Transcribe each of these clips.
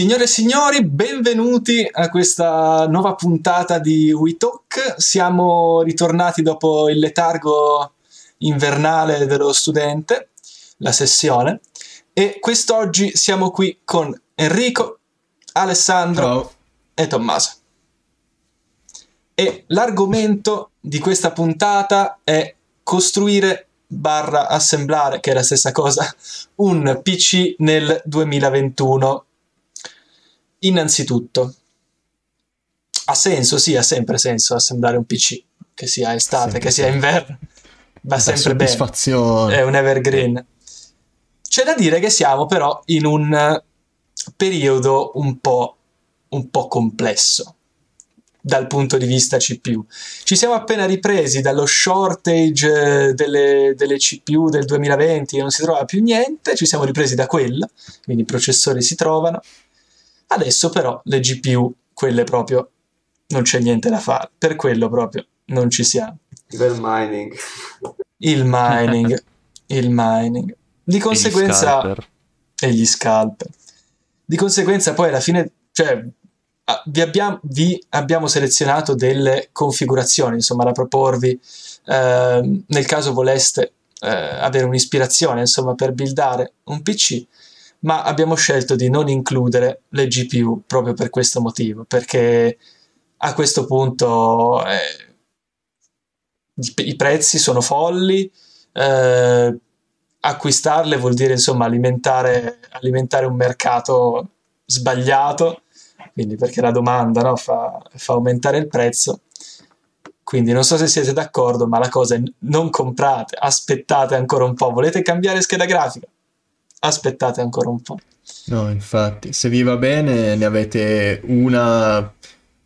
Signore e signori, benvenuti a questa nuova puntata di WeTalk. Siamo ritornati dopo il letargo invernale dello studente, la sessione, e quest'oggi siamo qui con Enrico, Alessandro Ciao. e Tommaso. E l'argomento di questa puntata è costruire barra assemblare, che è la stessa cosa, un PC nel 2021. Innanzitutto, ha senso, sì, ha sempre senso assemblare un PC, che sia estate, Sempre che sia inverno, va sempre bene, è un evergreen. C'è da dire che siamo però in un eh, periodo un po', un po' complesso dal punto di vista CPU. Ci siamo appena ripresi dallo shortage eh, delle, delle CPU del 2020 e non si trova più niente, ci siamo ripresi da quello, quindi i processori si trovano. Adesso però le GPU, quelle proprio, non c'è niente da fare, per quello proprio non ci siamo. Del mining. Il mining, il mining. Di conseguenza scalper. e gli scalper. Di conseguenza, poi alla fine, cioè, vi abbiamo, vi abbiamo selezionato delle configurazioni, insomma, da proporvi ehm, nel caso voleste eh, avere un'ispirazione, insomma, per buildare un PC, ma abbiamo scelto di non includere le GPU proprio per questo motivo, perché a questo punto eh, i, prezzi sono folli, eh, acquistarle vuol dire insomma alimentare, alimentare un mercato sbagliato, quindi perché la domanda no, fa, fa aumentare il prezzo. Quindi non so se siete d'accordo, ma la cosa è non comprate, aspettate ancora un po'. Volete cambiare scheda grafica? Aspettate ancora un po'. No, infatti, se vi va bene ne avete una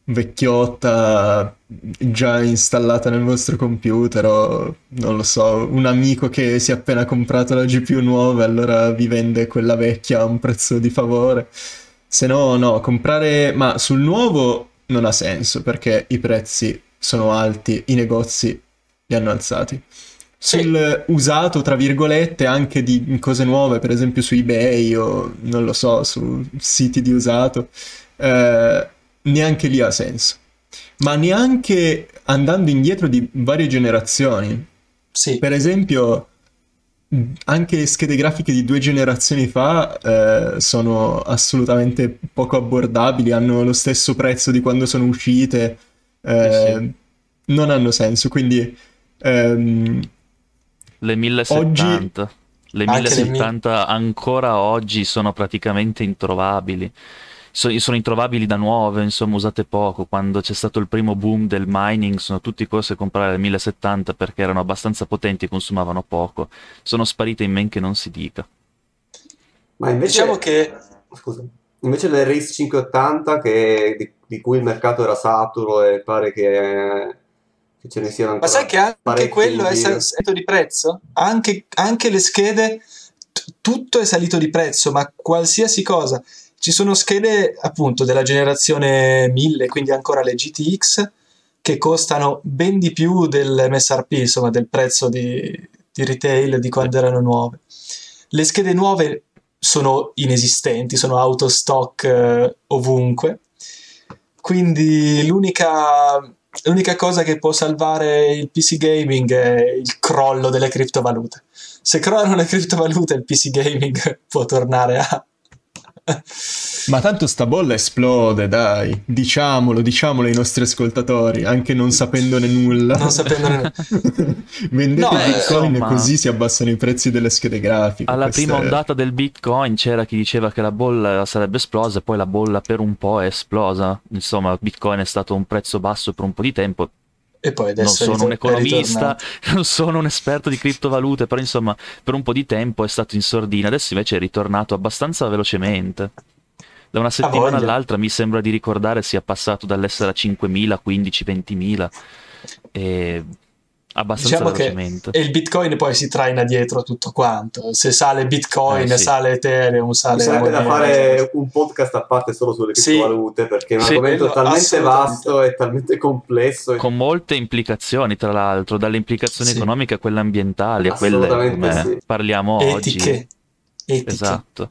vecchiotta già installata nel vostro computer o non lo so, un amico che si è appena comprato la GPU nuova e allora vi vende quella vecchia a un prezzo di favore. Se no, no, comprare... ma sul nuovo non ha senso perché i prezzi sono alti, i negozi li hanno alzati. Sì. Sul usato, tra virgolette, anche di cose nuove, per esempio su eBay o non lo so, su siti di usato, eh, neanche lì ha senso. Ma neanche andando indietro di varie generazioni. Sì, Per esempio, anche schede grafiche di due generazioni fa eh, sono assolutamente poco abbordabili, hanno lo stesso prezzo di quando sono uscite, eh, Sì, non hanno senso. Quindi ehm, Le 1070. Le Anche le 1070 ancora oggi sono praticamente introvabili. So- sono introvabili da nuove, insomma, usate poco. Quando c'è stato il primo boom del mining, sono tutti corsi a comprare le 1070 perché erano abbastanza potenti e consumavano poco. Sono sparite in men che non si dica. Ma invece, diciamo che scusa, invece le RX 580 che- di, di cui il mercato era saturo e pare che, che ce ne siano Ma ancora sai che anche quello è salito di prezzo? Anche, anche le schede, t- tutto è salito di prezzo, ma qualsiasi cosa. Ci sono schede appunto della generazione 1000, quindi ancora le GTX, che costano ben di più dell'MSRP, insomma del prezzo di, di retail di quando erano nuove. Le schede nuove sono inesistenti, sono out of stock eh, ovunque. Quindi l'unica, l'unica cosa che può salvare il PC gaming è il crollo delle criptovalute. Se crollano le criptovalute, il PC gaming può tornare a. Ma tanto sta bolla esplode, dai, diciamolo, diciamolo ai nostri ascoltatori, anche non sapendone nulla. Non sapendone Vendete No, Bitcoin insomma. e così si abbassano i prezzi delle schede grafiche. Alla Questa prima è- ondata del Bitcoin c'era chi diceva che la bolla sarebbe esplosa e poi la bolla per un po' è esplosa. Insomma, Bitcoin è stato un prezzo basso per un po' di tempo. E poi Non adesso è sono un economista, non sono un esperto di criptovalute, però insomma, per un po' di tempo è stato in sordina, adesso invece è ritornato abbastanza velocemente. Da una settimana all'altra mi sembra di ricordare sia passato dall'essere a 5.000, 15, 20.000 e abbastanza Diciamo che velocemente. e il Bitcoin poi si traina dietro tutto quanto. Se sale Bitcoin, Eh, sì. sale Ethereum, sale Ci sarebbe da fare un podcast a parte solo sulle Sì. criptovalute perché è un Sì. argomento talmente vasto e talmente complesso. e- Con molte implicazioni, tra l'altro, dalle implicazioni Sì. economiche a quelle ambientali, a quelle Assolutamente come sì. parliamo Etiche. oggi. Etiche. Esatto.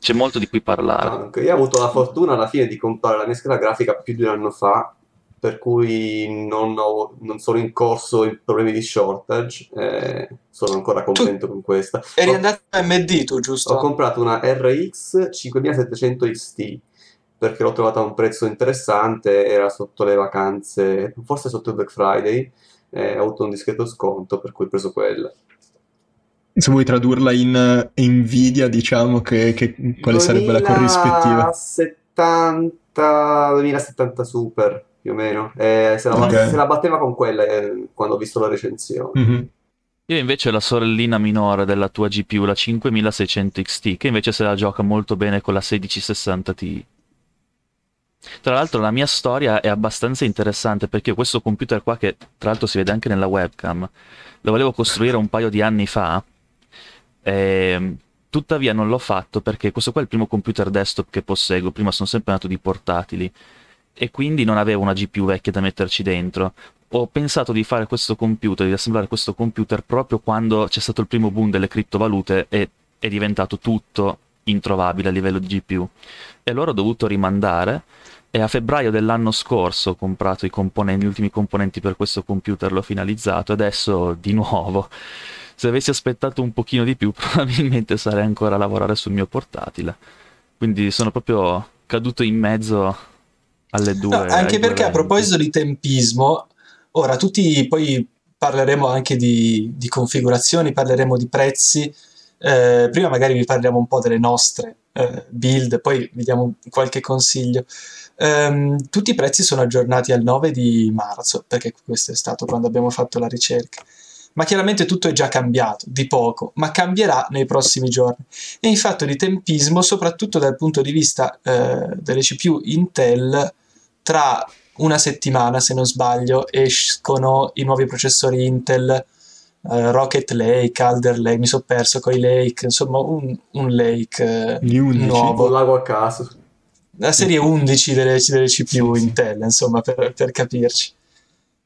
C'è molto di cui parlare. Io ho avuto la fortuna alla fine di comprare la mia scheda grafica più di un anno fa, per cui non, ho, non sono in corso in problemi di shortage, e sono ancora contento con questa. Eri Ho- andato a MD tu, giusto? Ho comprato una RX 5700 XT perché l'ho trovata a un prezzo interessante, era sotto le vacanze, forse sotto il Black Friday, e ho avuto un discreto sconto per cui ho preso quella. Se vuoi tradurla in eh, Nvidia, diciamo che, che- quale sarebbe la corrispettiva? 2070, 2070 Super più o meno. Eh, se, la, Ok. se la batteva con quella eh, quando ho visto la recensione. Mhm. Io invece ho la sorellina minore della tua GPU, la 5600 XT, che invece se la gioca molto bene con la 1660 Ti. Tra l'altro la mia storia è abbastanza interessante perché io questo computer qua, che tra l'altro si vede anche nella webcam, lo volevo costruire un paio di anni fa, e, tuttavia non l'ho fatto perché questo qua è il primo computer desktop che posseggo, prima sono sempre nato di portatili e quindi non avevo una GPU vecchia da metterci dentro. Ho pensato di fare questo computer, di assemblare questo computer proprio quando c'è stato il primo boom delle criptovalute e è diventato tutto introvabile a livello di GPU. E allora ho dovuto rimandare e a febbraio dell'anno scorso ho comprato gli ultimi componenti per questo computer, l'ho finalizzato e adesso di nuovo. Se avessi aspettato un pochino di più, probabilmente sarei ancora a lavorare sul mio portatile. Quindi sono proprio caduto in mezzo alle due. No, anche perché a eventi. proposito di tempismo, ora tutti poi parleremo anche di, di configurazioni, parleremo di prezzi. Eh, prima magari vi parliamo un po' delle nostre eh, build, poi vi diamo qualche consiglio. Ehm, tutti i prezzi sono aggiornati al 9 di marzo, perché questo è stato quando abbiamo fatto la ricerca. Ma chiaramente tutto è già cambiato, di poco, ma cambierà nei prossimi giorni. E in fatto di tempismo, soprattutto dal punto di vista eh, delle CPU Intel, tra una settimana, se non sbaglio, escono i nuovi processori Intel, eh, Rocket Lake, Alder Lake, mi sono perso con i Lake, insomma un, un Lake eh, Gli 11. nuovo. Con l'ago a caso. La serie 11 delle, delle CPU Sì, sì. Intel, insomma, per, per capirci.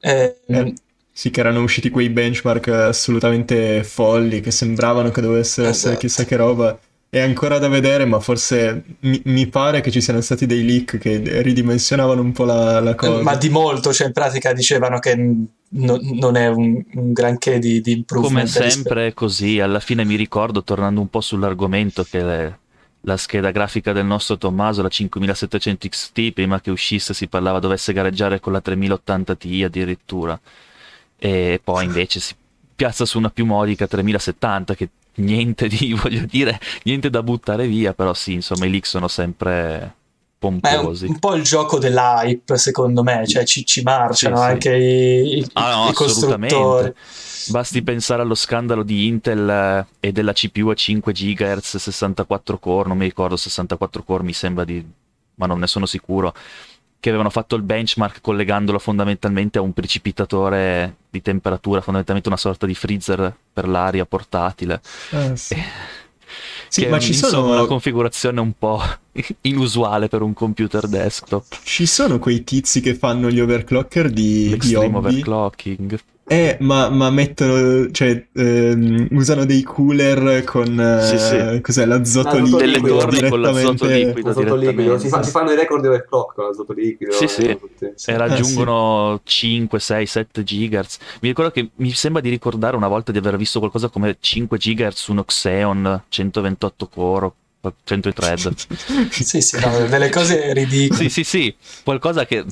Eh, Eh, Sì, che erano usciti quei benchmark assolutamente folli che sembravano che dovessero essere Esatto. chissà che roba. È ancora da vedere, ma forse mi, mi pare che ci siano stati dei leak che ridimensionavano un po' la, la cosa. ma di molto, cioè in pratica dicevano che no- non è un, un granché di, di improvement. Come sempre è così, alla fine mi ricordo, tornando un po' sull'argomento, che le- la scheda grafica del nostro Tommaso, la 5700 XT, prima che uscisse si parlava dovesse gareggiare con la 3080 Ti addirittura, e poi invece si piazza su una più modica 3070 che niente di, voglio dire, niente da buttare via, però sì, insomma i leak sono sempre Ma è un, pomposi. un po' il gioco dell'hype, secondo me, cioè ci, ci marciano Sì, sì. anche i, i- Ah no, i costruttori. Basti pensare allo scandalo di Intel eh, e della CPU a 5 GHz 64 core, non mi ricordo 64 core, mi sembra di ma non ne sono sicuro, che avevano fatto il benchmark collegandolo fondamentalmente a un precipitatore di temperatura, fondamentalmente una sorta di freezer per l'aria portatile. Ah, sì. Sì, che ma ci sono, una configurazione un po' inusuale per un computer desktop. ci sono quei tizi che fanno gli overclocker di, di L'extreme hobby. overclocking. Eh, ma, ma mettono, cioè, ehm, usano dei cooler con, eh, Sì, sì. cos'è, l'azoto liquido Delle torri con l'azoto direttamente- liquido L'azoto liquido. Si, fa- si fanno i record di overclock con l'azoto liquido. Sì, sì. eh, tutti. e raggiungono 5, 6, 7 GHz. Mi ricordo che mi sembra di ricordare una volta di aver visto qualcosa come 5 GHz su uno Xeon 128 core, 100 thread. Sì, sì, no, delle cose ridicole. sì, sì, sì, qualcosa che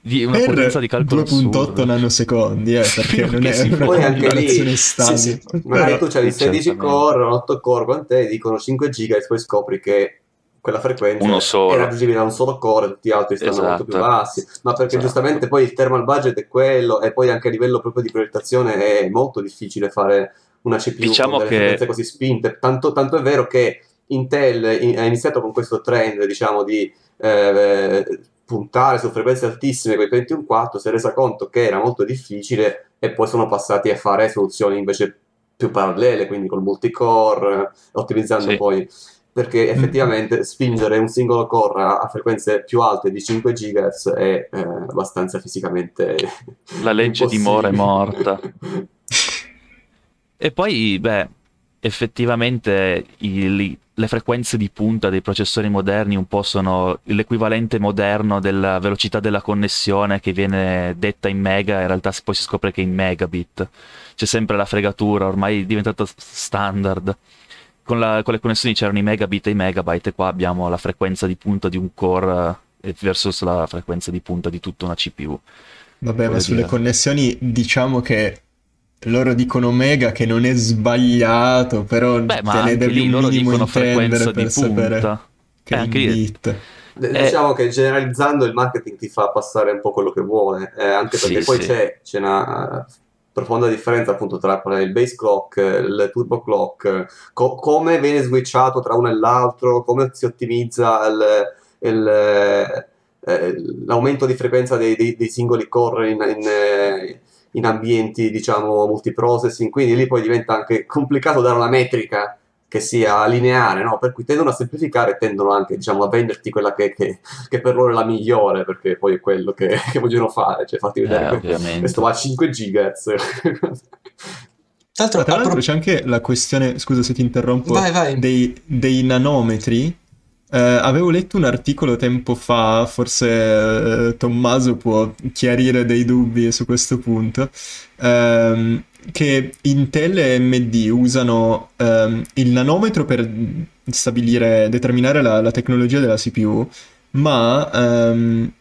di una per potenza di calcolo 2.8 assurda. nanosecondi, eh, perché non è si una Poi anche lì- configurazione stabile. sì, Magari Però- tu c'hai il 16 Certamente. core, un 8 core, quant'è? Dicono 5 giga e poi scopri che quella frequenza Uno solo. è raggiungibile da un solo core, tutti gli altri stanno Esatto. molto più bassi. Ma perché Esatto. giustamente poi il thermal budget è quello e poi anche a livello proprio di progettazione è molto difficile fare una CPU Diciamo con delle che- frequenze così spinte. Tanto, tanto è vero che Intel in- ha iniziato con questo trend, diciamo, di eh, puntare su frequenze altissime con i Pentium 4, si è resa conto che era molto difficile e poi sono passati a fare soluzioni invece più parallele, quindi col multicore, ottimizzando Sì. poi perché effettivamente spingere un singolo core a, frequenze più alte di 5 GHz è eh, abbastanza fisicamente La legge di Moore è morta. E poi, beh, effettivamente i- li- le frequenze di punta dei processori moderni un po' sono l'equivalente moderno della velocità della connessione che viene detta in mega, in realtà poi si scopre che è in megabit. C'è sempre la fregatura, ormai è diventato standard. Con, la, con le connessioni c'erano i megabit e i megabyte e qua abbiamo la frequenza di punta di un core eh, versus la frequenza di punta di tutta una CPU. Vabbè, ma sulle connessioni diciamo che loro dicono mega che non è sbagliato, però Beh, ma te ne devi loro minimo dicono intendere frequenza per di sapere punta. che Eh, è anche in lì- bit. D- Eh. Diciamo che generalizzando il marketing ti fa passare un po' quello che vuole, eh, anche perché Sì, poi sì. c'è, c'è una eh, profonda differenza appunto tra il base clock, eh, il turbo clock, eh, co- come viene switchato tra uno e l'altro, come si ottimizza il- il, eh, eh, l'aumento di frequenza dei, dei- dei singoli core in, in, eh, in ambienti diciamo multiprocessing, quindi lì poi diventa anche complicato dare una metrica che sia lineare, no? Per cui tendono a semplificare e tendono anche, diciamo, a venderti quella che, che- che per loro è la migliore, perché poi è quello che, che vogliono fare, cioè farti vedere Eh, questo va a 5 GHz. Tra l'altro, c'è anche la questione, scusa se ti interrompo, Vai, vai. Dei, dei nanometri. Eh, avevo letto un articolo tempo fa, forse eh, Tommaso può chiarire dei dubbi su questo punto, ehm, che Intel e AMD usano ehm, il nanometro per stabilire, determinare la, la tecnologia della CPU, ma ehm,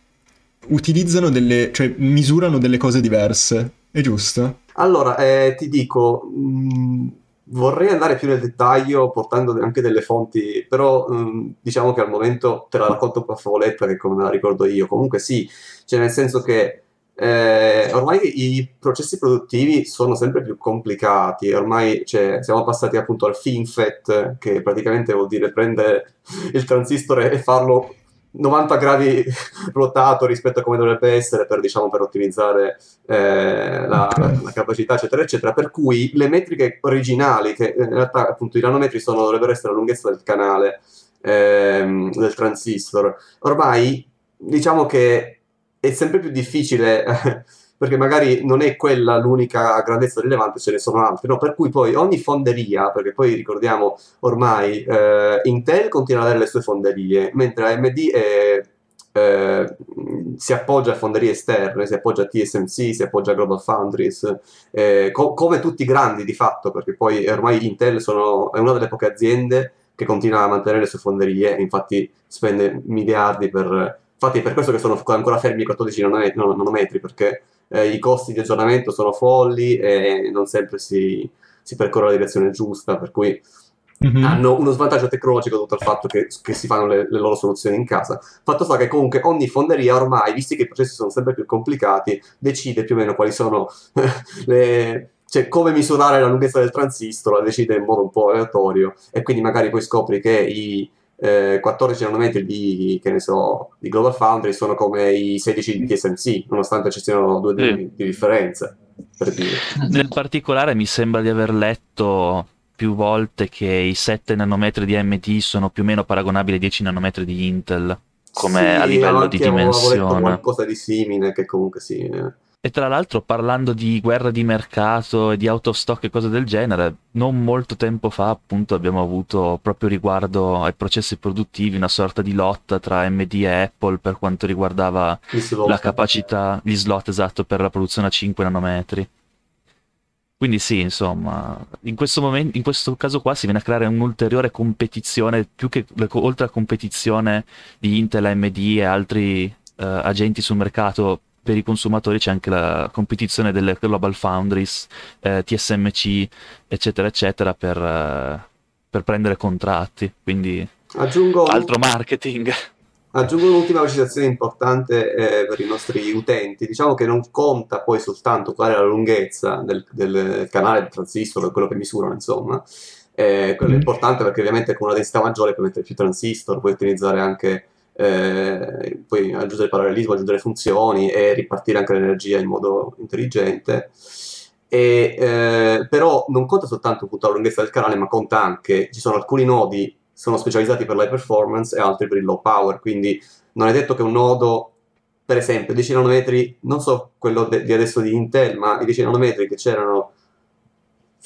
utilizzano delle, cioè misurano delle cose diverse, è giusto? Allora, eh, ti dico, mh, vorrei andare più nel dettaglio portando anche delle fonti, però mh, diciamo che al momento te la racconto a favoletta che come me la ricordo io. Comunque sì, cioè nel senso che eh, ormai i processi produttivi sono sempre più complicati, ormai cioè, siamo passati appunto al FinFET, che praticamente vuol dire prendere il transistor e farlo 90 gradi ruotato rispetto a come dovrebbe essere per, diciamo, per ottimizzare eh, la, la capacità, eccetera, eccetera. Per cui le metriche originali, che in realtà appunto i nanometri sono, dovrebbero essere la lunghezza del canale ehm, del transistor, ormai diciamo che è sempre più difficile. Perché magari non è quella l'unica grandezza rilevante, ce ne sono altre, no? Per cui poi ogni fonderia, perché poi ricordiamo ormai eh, Intel continua ad avere le sue fonderie, mentre AMD è- eh, si appoggia a fonderie esterne, si appoggia a TSMC, si appoggia a Global Foundries, eh, co- come tutti i grandi di fatto, perché poi ormai Intel sono- è una delle poche aziende che continua a mantenere le sue fonderie, infatti spende miliardi per... Infatti è per questo che sono ancora fermi i 14 nanome- nanometri, perché eh, i costi di aggiornamento sono folli e non sempre si, si percorre la direzione giusta, per cui Mhm. hanno uno svantaggio tecnologico dovuto al fatto che, che si fanno le, le loro soluzioni in casa. Fatto sta che comunque ogni fonderia ormai, visti che i processi sono sempre più complicati, decide più o meno quali sono le... cioè come misurare la lunghezza del transistor, la decide in modo un po' aleatorio e quindi magari poi scopri che i eh, 14 nanometri di, che ne so, di Global Foundry sono come i 16 di TSMC, nonostante ci siano due Sì. di, di differenza, per dire. Nel particolare mi sembra di aver letto più volte che i 7 nanometri di AMD sono più o meno paragonabili ai 10 nanometri di Intel, come Sì, a livello di avevo letto dimensione. qualcosa di simile che comunque sì. eh. E tra l'altro, parlando di guerra di mercato e di out of stock e cose del genere, non molto tempo fa, appunto, abbiamo avuto proprio riguardo ai processi produttivi una sorta di lotta tra AMD e Apple per quanto riguardava la capacità, gli slot esatto per la produzione a 5 nanometri. Quindi sì, insomma, in questo momento, in questo caso qua si viene a creare un'ulteriore competizione, più che oltre a competizione di Intel, AMD e altri eh, agenti sul mercato per i consumatori c'è anche la competizione delle Global Foundries, eh, TSMC, eccetera, eccetera, per, eh, per prendere contratti. Quindi Aggiungo, altro marketing. aggiungo un'ultima precisazione importante eh, per i nostri utenti. Diciamo che non conta poi soltanto qual è la lunghezza del, del canale del transistor, quello che misurano, insomma. Eh, quello è Mm. importante perché ovviamente con una densità maggiore puoi mettere più transistor, puoi utilizzare anche, eh, puoi aggiungere parallelismo, aggiungere funzioni e ripartire anche l'energia in modo intelligente. E, eh, però non conta soltanto appunto la lunghezza del canale, ma conta anche, ci sono alcuni nodi sono specializzati per l'high performance e altri per il low power, quindi non è detto che un nodo, per esempio, 10 nanometri, non so quello de- di adesso di Intel, ma i 10 nanometri che c'erano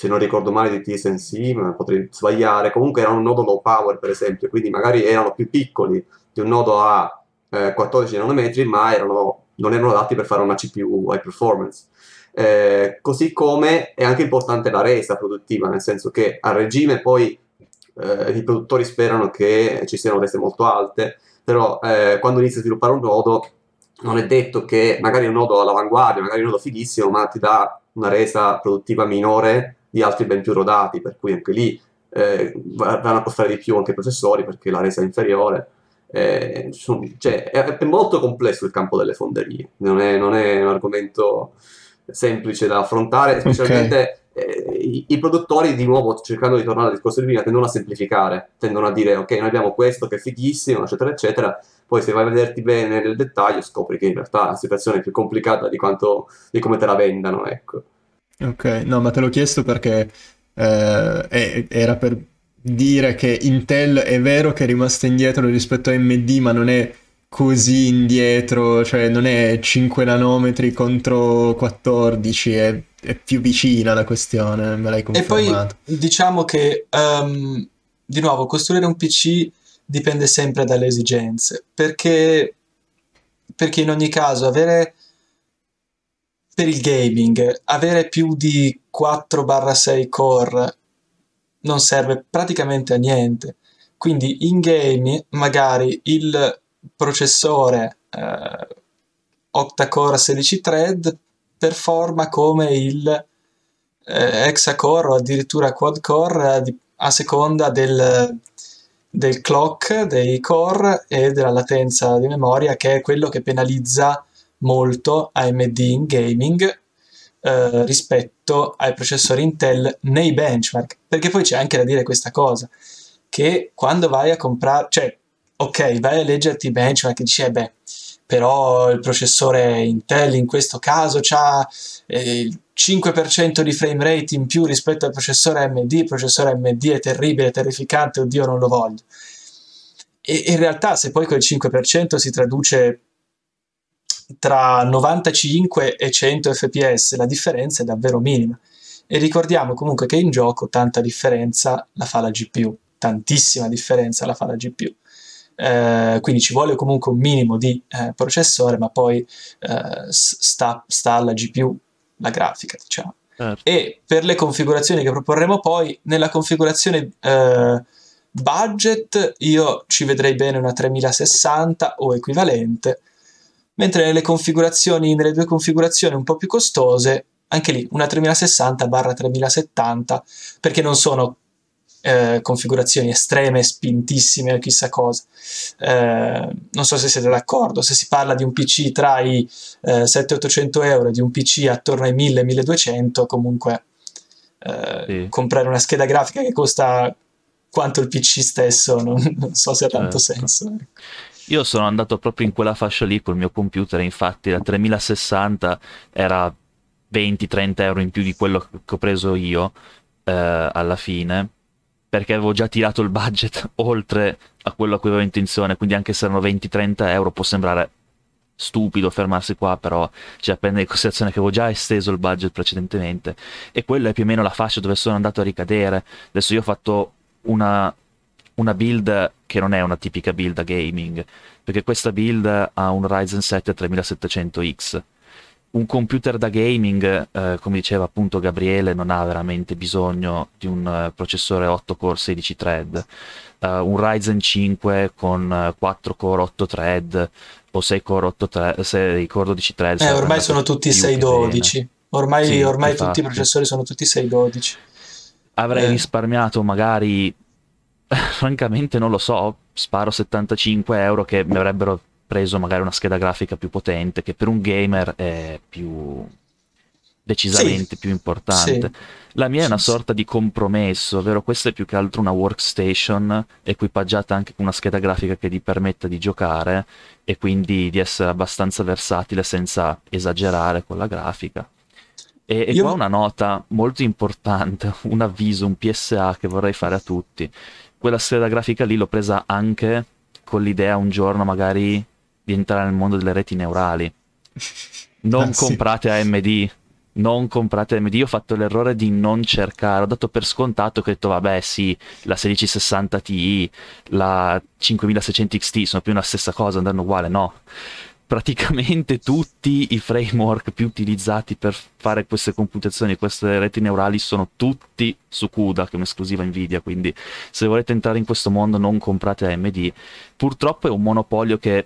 se non ricordo male di TSMC, ma potrei sbagliare, comunque erano un nodo low power per esempio, quindi magari erano più piccoli di un nodo a eh, 14 nanometri, ma erano, non erano adatti per fare una CPU high performance. Eh, così come è anche importante la resa produttiva, nel senso che a regime poi eh, i produttori sperano che ci siano rese molto alte, però eh, quando inizi a sviluppare un nodo non è detto che magari un nodo all'avanguardia, magari un nodo fighissimo, ma ti dà una resa produttiva minore di altri ben più rodati, per cui anche lì eh, vanno a costare di più anche i processori perché la resa è inferiore. Eh, sono, cioè, è, è, molto complesso il campo delle fonderie, non è, non è un argomento semplice da affrontare, specialmente okay. eh, i, i, produttori, di nuovo, cercando di tornare al discorso di prima, tendono a semplificare, tendono a dire ok, noi abbiamo questo che è fighissimo, eccetera, eccetera. Poi se vai a vederti bene nel dettaglio scopri che in realtà la situazione è più complicata di, quanto, di come te la vendano, ecco. Ok, no, ma te l'ho chiesto perché eh, era per dire che Intel è vero che è rimasta indietro rispetto a AMD, ma non è così indietro, cioè non è 5 nanometri contro 14, è, è più vicina la questione, me l'hai confermato. E poi diciamo che, um, di nuovo, costruire un PC dipende sempre dalle esigenze, perché, perché in ogni caso avere per il gaming avere più di 4-6 core non serve praticamente a niente. Quindi in game magari il processore eh, octa-core 16 thread performa come il eh, hexa-core o addirittura quad-core a seconda del, del clock dei core e della latenza di memoria che è quello che penalizza molto AMD in gaming eh, rispetto ai processori Intel nei benchmark perché poi c'è anche da dire questa cosa che quando vai a comprare cioè ok vai a leggerti i benchmark e dici eh beh però il processore Intel in questo caso ha eh, il 5% di frame rate in più rispetto al processore AMD, il processore AMD è terribile, è terrificante, oddio non lo voglio. E in realtà se poi quel 5% si traduce tra 95 e 100 fps la differenza è davvero minima. E ricordiamo comunque che in gioco tanta differenza la fa la GPU, tantissima differenza la fa la GPU. Eh, quindi ci vuole comunque un minimo di eh, processore, ma poi eh, sta, sta, alla GPU la grafica, diciamo. Certo. E per le configurazioni che proporremo poi, nella configurazione eh, budget io ci vedrei bene una 3060 o equivalente, mentre nelle configurazioni, nelle due configurazioni un po' più costose, anche lì una 3060-3070, perché non sono eh, configurazioni estreme, spintissime o chissà cosa. Eh, non so se siete d'accordo, se si parla di un PC tra i eh, 700-800 euro e di un PC attorno ai 1000-1200, comunque eh, sì. comprare una scheda grafica che costa quanto il PC stesso non, non so se ha tanto certo. senso. Io sono andato proprio in quella fascia lì col mio computer, infatti la 3060 era 20-30 euro in più di quello che ho preso io eh, alla fine, perché avevo già tirato il budget oltre a quello a cui avevo intenzione, quindi anche se erano 20-30 euro può sembrare stupido fermarsi qua, però c'è appena in considerazione che avevo già esteso il budget precedentemente e quella è più o meno la fascia dove sono andato a ricadere. Adesso io ho fatto una una build che non è una tipica build da gaming, perché questa build ha un Ryzen 7 3700X. Un computer da gaming, eh, come diceva appunto Gabriele, non ha veramente bisogno di un uh, processore 8 core 16 thread. Uh, un Ryzen 5 con 4 core 8 thread o 6 core, 8 thread, 6 core 12 thread. Eh, ormai sono tutti 612. Ormai, sì, ormai tutti i processori sono tutti 612. Avrei eh. risparmiato magari francamente non lo so, sparo 75 euro che mi avrebbero preso magari una scheda grafica più potente, che per un gamer è più decisamente sì. più importante. Sì. La mia è una sorta di compromesso, ovvero questa è più che altro una workstation equipaggiata anche con una scheda grafica che ti permetta di giocare e quindi di essere abbastanza versatile senza esagerare con la grafica. E, e Io... qua una nota molto importante, un avviso, un PSA che vorrei fare a tutti quella scheda grafica lì l'ho presa anche con l'idea un giorno magari di entrare nel mondo delle reti neurali. Non ah, comprate sì. AMD non comprate AMD. Io ho fatto l'errore di non cercare, ho dato per scontato che ho detto vabbè sì, la 1660 Ti, la 5600 XT sono più la stessa cosa, andranno uguale, no. Praticamente tutti i framework più utilizzati per fare queste computazioni, queste reti neurali sono tutti su CUDA, che è un'esclusiva Nvidia, quindi se volete entrare in questo mondo non comprate AMD. Purtroppo è un monopolio che,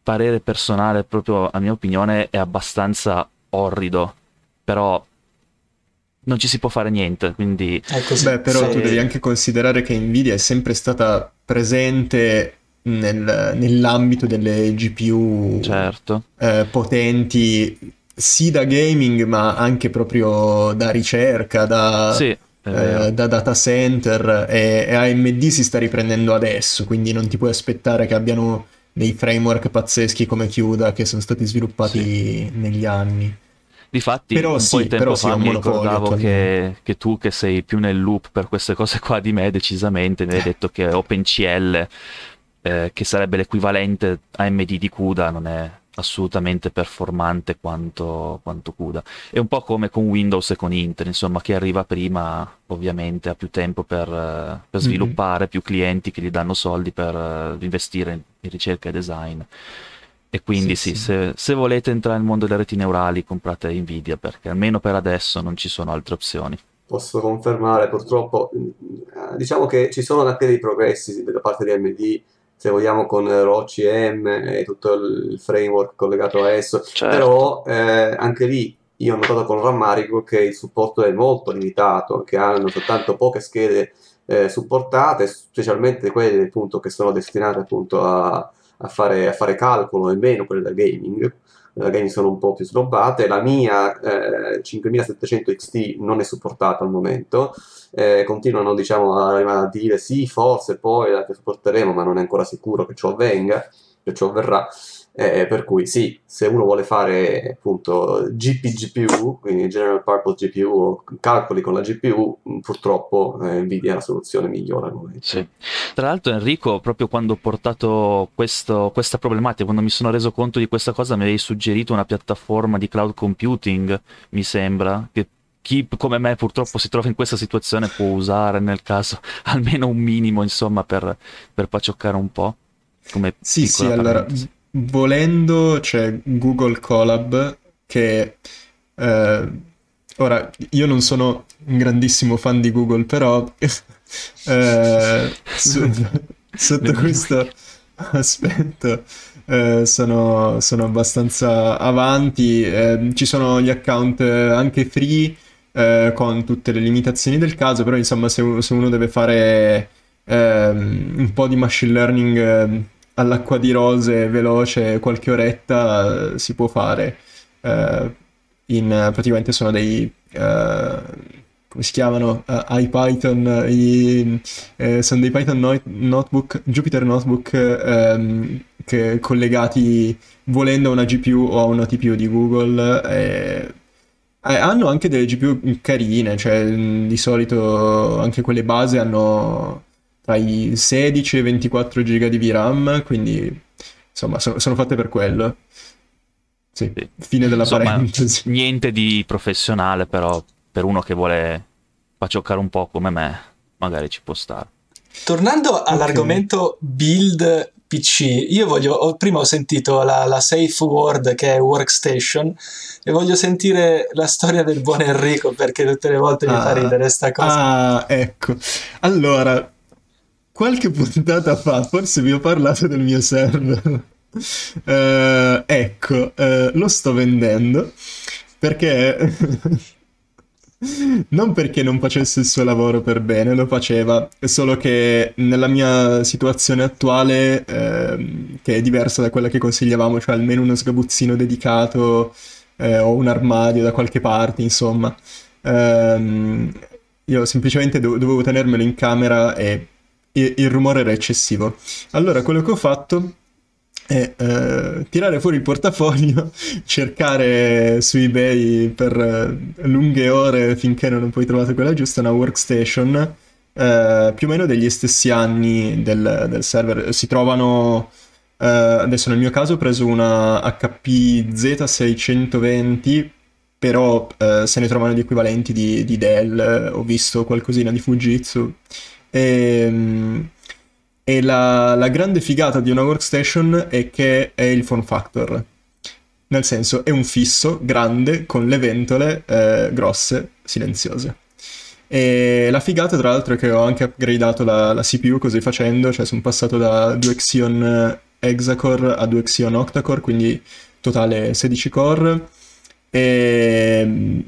parere personale, proprio a mia opinione, è abbastanza orrido però non ci si può fare niente, quindi... Beh, però se... tu devi anche considerare che Nvidia è sempre stata presente nel, nell'ambito delle GPU certo. eh, potenti, sì da gaming, ma anche proprio da ricerca, da, sì, eh, da data center, e, e AMD si sta riprendendo adesso, quindi non ti puoi aspettare che abbiano dei framework pazzeschi come Chiuda che sono stati sviluppati sì. negli anni. Difatti, però un sì, po' di tempo fa mi ricordavo che, che, tu, che sei più nel loop per queste cose qua di me, decisamente, mi hai detto che OpenCL, eh, che sarebbe l'equivalente AMD di CUDA, non è assolutamente performante quanto, quanto CUDA. È un po' come con Windows e con Intel, insomma, chi arriva prima ovviamente ha più tempo per, per mhm. sviluppare, mm-hmm. più clienti che gli danno soldi per uh, investire in, ricerca e design. E quindi sì, sì, sì. Se, se, volete entrare nel mondo delle reti neurali comprate Nvidia perché almeno per adesso non ci sono altre opzioni. Posso confermare, purtroppo, eh, diciamo che ci sono anche dei progressi da parte di AMD, se vogliamo con ROCM e tutto il framework collegato a esso, certo. però eh, anche lì io ho notato con rammarico che il supporto è molto limitato, che hanno soltanto poche schede eh, supportate, specialmente quelle appunto che sono destinate appunto a a fare, a fare calcolo e meno quelle da gaming. Da gaming sono un po' più snobbate. La mia eh, 5700 XT non è supportata al momento. Eh, continuano diciamo, a, a, dire sì, forse poi la supporteremo, ma non è ancora sicuro che ciò avvenga, che ciò avverrà. Eh, per cui sì, se uno vuole fare appunto GPGPU, quindi General Purpose GPU o calcoli con la GPU, purtroppo eh, Nvidia è la soluzione migliore al momento. Sì. Tra l'altro Enrico, proprio quando ho portato questo, questa problematica, quando mi sono reso conto di questa cosa, mi avevi suggerito una piattaforma di cloud computing, mi sembra, che chi come me purtroppo si trova in questa situazione può usare nel caso almeno un minimo, insomma, per, per pacioccare un po'. Come sì, sì, allora volendo c'è Google Colab che eh, ora io non sono un grandissimo fan di Google però eh, su, sotto questo aspetto eh, sono, sono, abbastanza avanti eh, ci sono gli account anche free eh, con tutte le limitazioni del caso però insomma se, se uno deve fare ehm, un po' di machine learning ehm, all'acqua di rose veloce qualche oretta eh, si può fare. Uh, in, praticamente sono dei... Uh, come si chiamano? Uh, IPython, i, eh, sono dei Python no- notebook, Jupyter Notebook che collegati volendo a una GPU o a una TPU di Google. E, eh, hanno anche delle GPU carine, cioè di solito anche quelle base hanno tra i 16 e i 24 giga di VRAM, quindi insomma sono, sono fatte per quello. Sì, sì. fine della insomma, parentesi. Niente di professionale, però per uno che vuole facioccare un po' come me, magari ci può stare. Tornando all'argomento build PC, io voglio, prima ho sentito la, la, Safe Word che è Workstation e voglio sentire la storia del buon Enrico perché tutte le volte mi ah, fa ridere sta cosa. Ah, ecco. Allora, qualche puntata fa forse vi ho parlato del mio server. Uh, ecco, uh, lo sto vendendo perché non perché non facesse il suo lavoro per bene, lo faceva, è solo che nella mia situazione attuale, eh, che è diversa da quella che consigliavamo, cioè almeno uno sgabuzzino dedicato eh, o un armadio da qualche parte, insomma, ehm, io semplicemente do- dovevo tenermelo in camera e il rumore era eccessivo. Allora, quello che ho fatto è eh, tirare fuori il portafoglio, cercare su eBay per eh, lunghe ore finché non poi trovato quella giusta, una workstation, eh, più o meno degli stessi anni del, del server. Si trovano, eh, adesso nel mio caso ho preso una HP Z620 però eh, se ne trovano di equivalenti di, di Dell, ho visto qualcosina di Fujitsu. E, ehm, e la, la, grande figata di una workstation è che è il form factor. Nel senso, è un fisso grande con le ventole eh, grosse, silenziose. E la figata, tra l'altro, è che ho anche upgradato la, la CPU così facendo, cioè sono passato da 2 Xeon Hexacore a 2 Xeon Octacore, quindi totale 16 core. E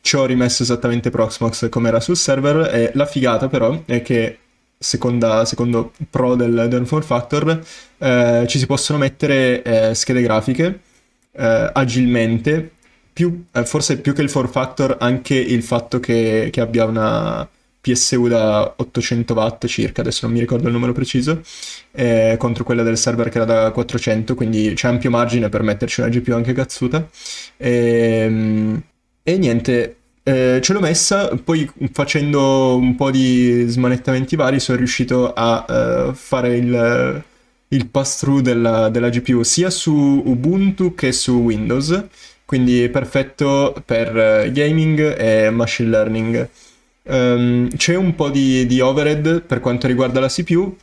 ci ho rimesso esattamente Proxmox come era sul server. E la figata, però, è che seconda, secondo pro del, del form factor, eh, ci si possono mettere eh, schede grafiche eh, agilmente più, eh, forse più che il form factor anche il fatto che, che, abbia una PSU da 800 watt circa, adesso non mi ricordo il numero preciso, eh, contro quella del server che era da 400, quindi c'è ampio margine per metterci una GPU anche cazzuta. E, ehm, e niente, eh, ce l'ho messa, poi facendo un po' di smanettamenti vari sono riuscito a uh, fare il, il pass-through della, della GPU sia su Ubuntu che su Windows quindi perfetto per eh, gaming e machine learning. Um, c'è un po' di, di, overhead per quanto riguarda la CPU,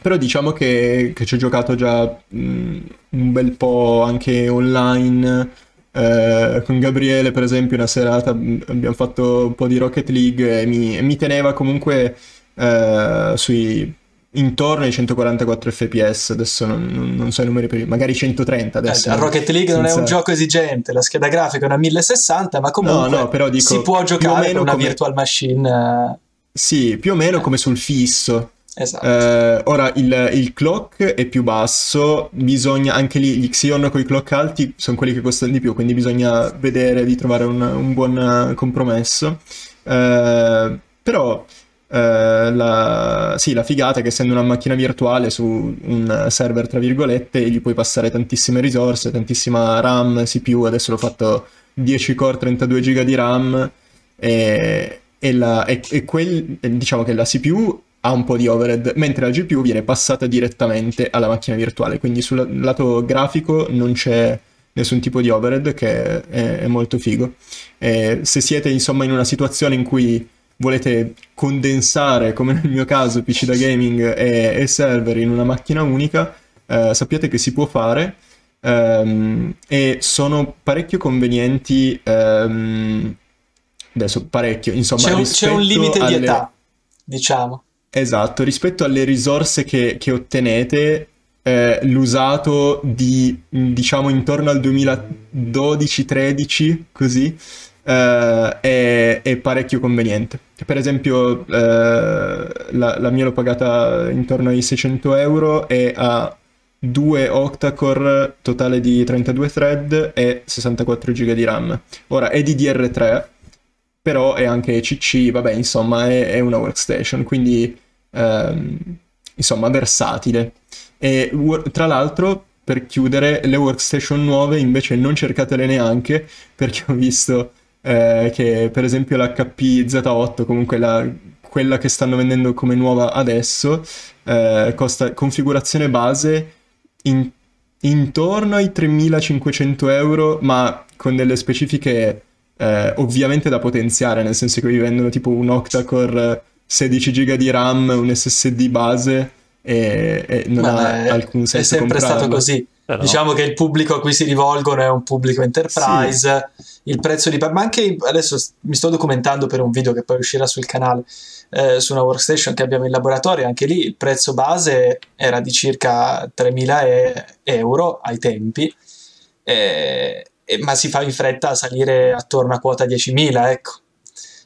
però diciamo che, che ci ho giocato già um, un bel po' anche online. Uh, con Gabriele, per esempio, una serata abbiamo fatto un po' di Rocket League e mi, e mi teneva comunque uh, sui intorno ai 144 fps, adesso non, non, non so i numeri per magari 130 adesso. Eh, Rocket League senza... non è un gioco esigente, la scheda grafica è una 1060, ma comunque no, no, però dico, si può giocare con una come... virtual machine. Eh. Sì, più o meno eh. come sul fisso. Esatto. Eh, ora il, il, clock è più basso, bisogna anche lì gli Xeon con i clock alti sono quelli che costano di più, quindi bisogna vedere di trovare un, un buon compromesso. Eh, però eh, la, sì, la figata è che essendo una macchina virtuale su un server, tra virgolette, gli puoi passare tantissime risorse, tantissima RAM, CPU, adesso l'ho fatto 10 core, 32 GB di RAM e, e, la, e, e quel, diciamo che la CPU ha un po' di overhead, mentre la GPU viene passata direttamente alla macchina virtuale, quindi sul lato grafico non c'è nessun tipo di overhead che è, è molto figo. E se siete insomma in una situazione in cui volete condensare, come nel mio caso, PC da gaming e, e server in una macchina unica, eh, sappiate che si può fare ehm, e sono parecchio convenienti. Ehm, adesso parecchio, insomma, c'è un, c'è un limite alle... di età, diciamo. Esatto, rispetto alle risorse che, che ottenete, eh, l'usato di diciamo intorno al 2012-13, così, eh, è, è, parecchio conveniente. Per esempio, eh, la, la, mia l'ho pagata intorno ai 600 euro e ha due octa-core totale di 32 thread e 64 GB di RAM. Ora è DDR3, però è anche CC, vabbè, insomma, è, è una workstation, quindi ehm, insomma, versatile. E tra l'altro, per chiudere, le workstation nuove invece non cercatele neanche perché ho visto eh, che per esempio l'HP Z8, comunque la, quella che stanno vendendo come nuova adesso, eh, costa configurazione base in, intorno ai 3500 euro, ma con delle specifiche eh, ovviamente da potenziare, nel senso che vi vendono tipo un octa-core 16 GB di RAM, un SSD base e, e non ma ha è, alcun senso. È sempre comprarlo. stato così. Però... Diciamo che il pubblico a cui si rivolgono è un pubblico enterprise, sì. il prezzo di... ma anche adesso mi sto documentando per un video che poi uscirà sul canale eh, su una workstation che abbiamo in laboratorio, anche lì il prezzo base era di circa 3.000 euro ai tempi, eh, ma si fa in fretta a salire attorno a quota 10.000, ecco,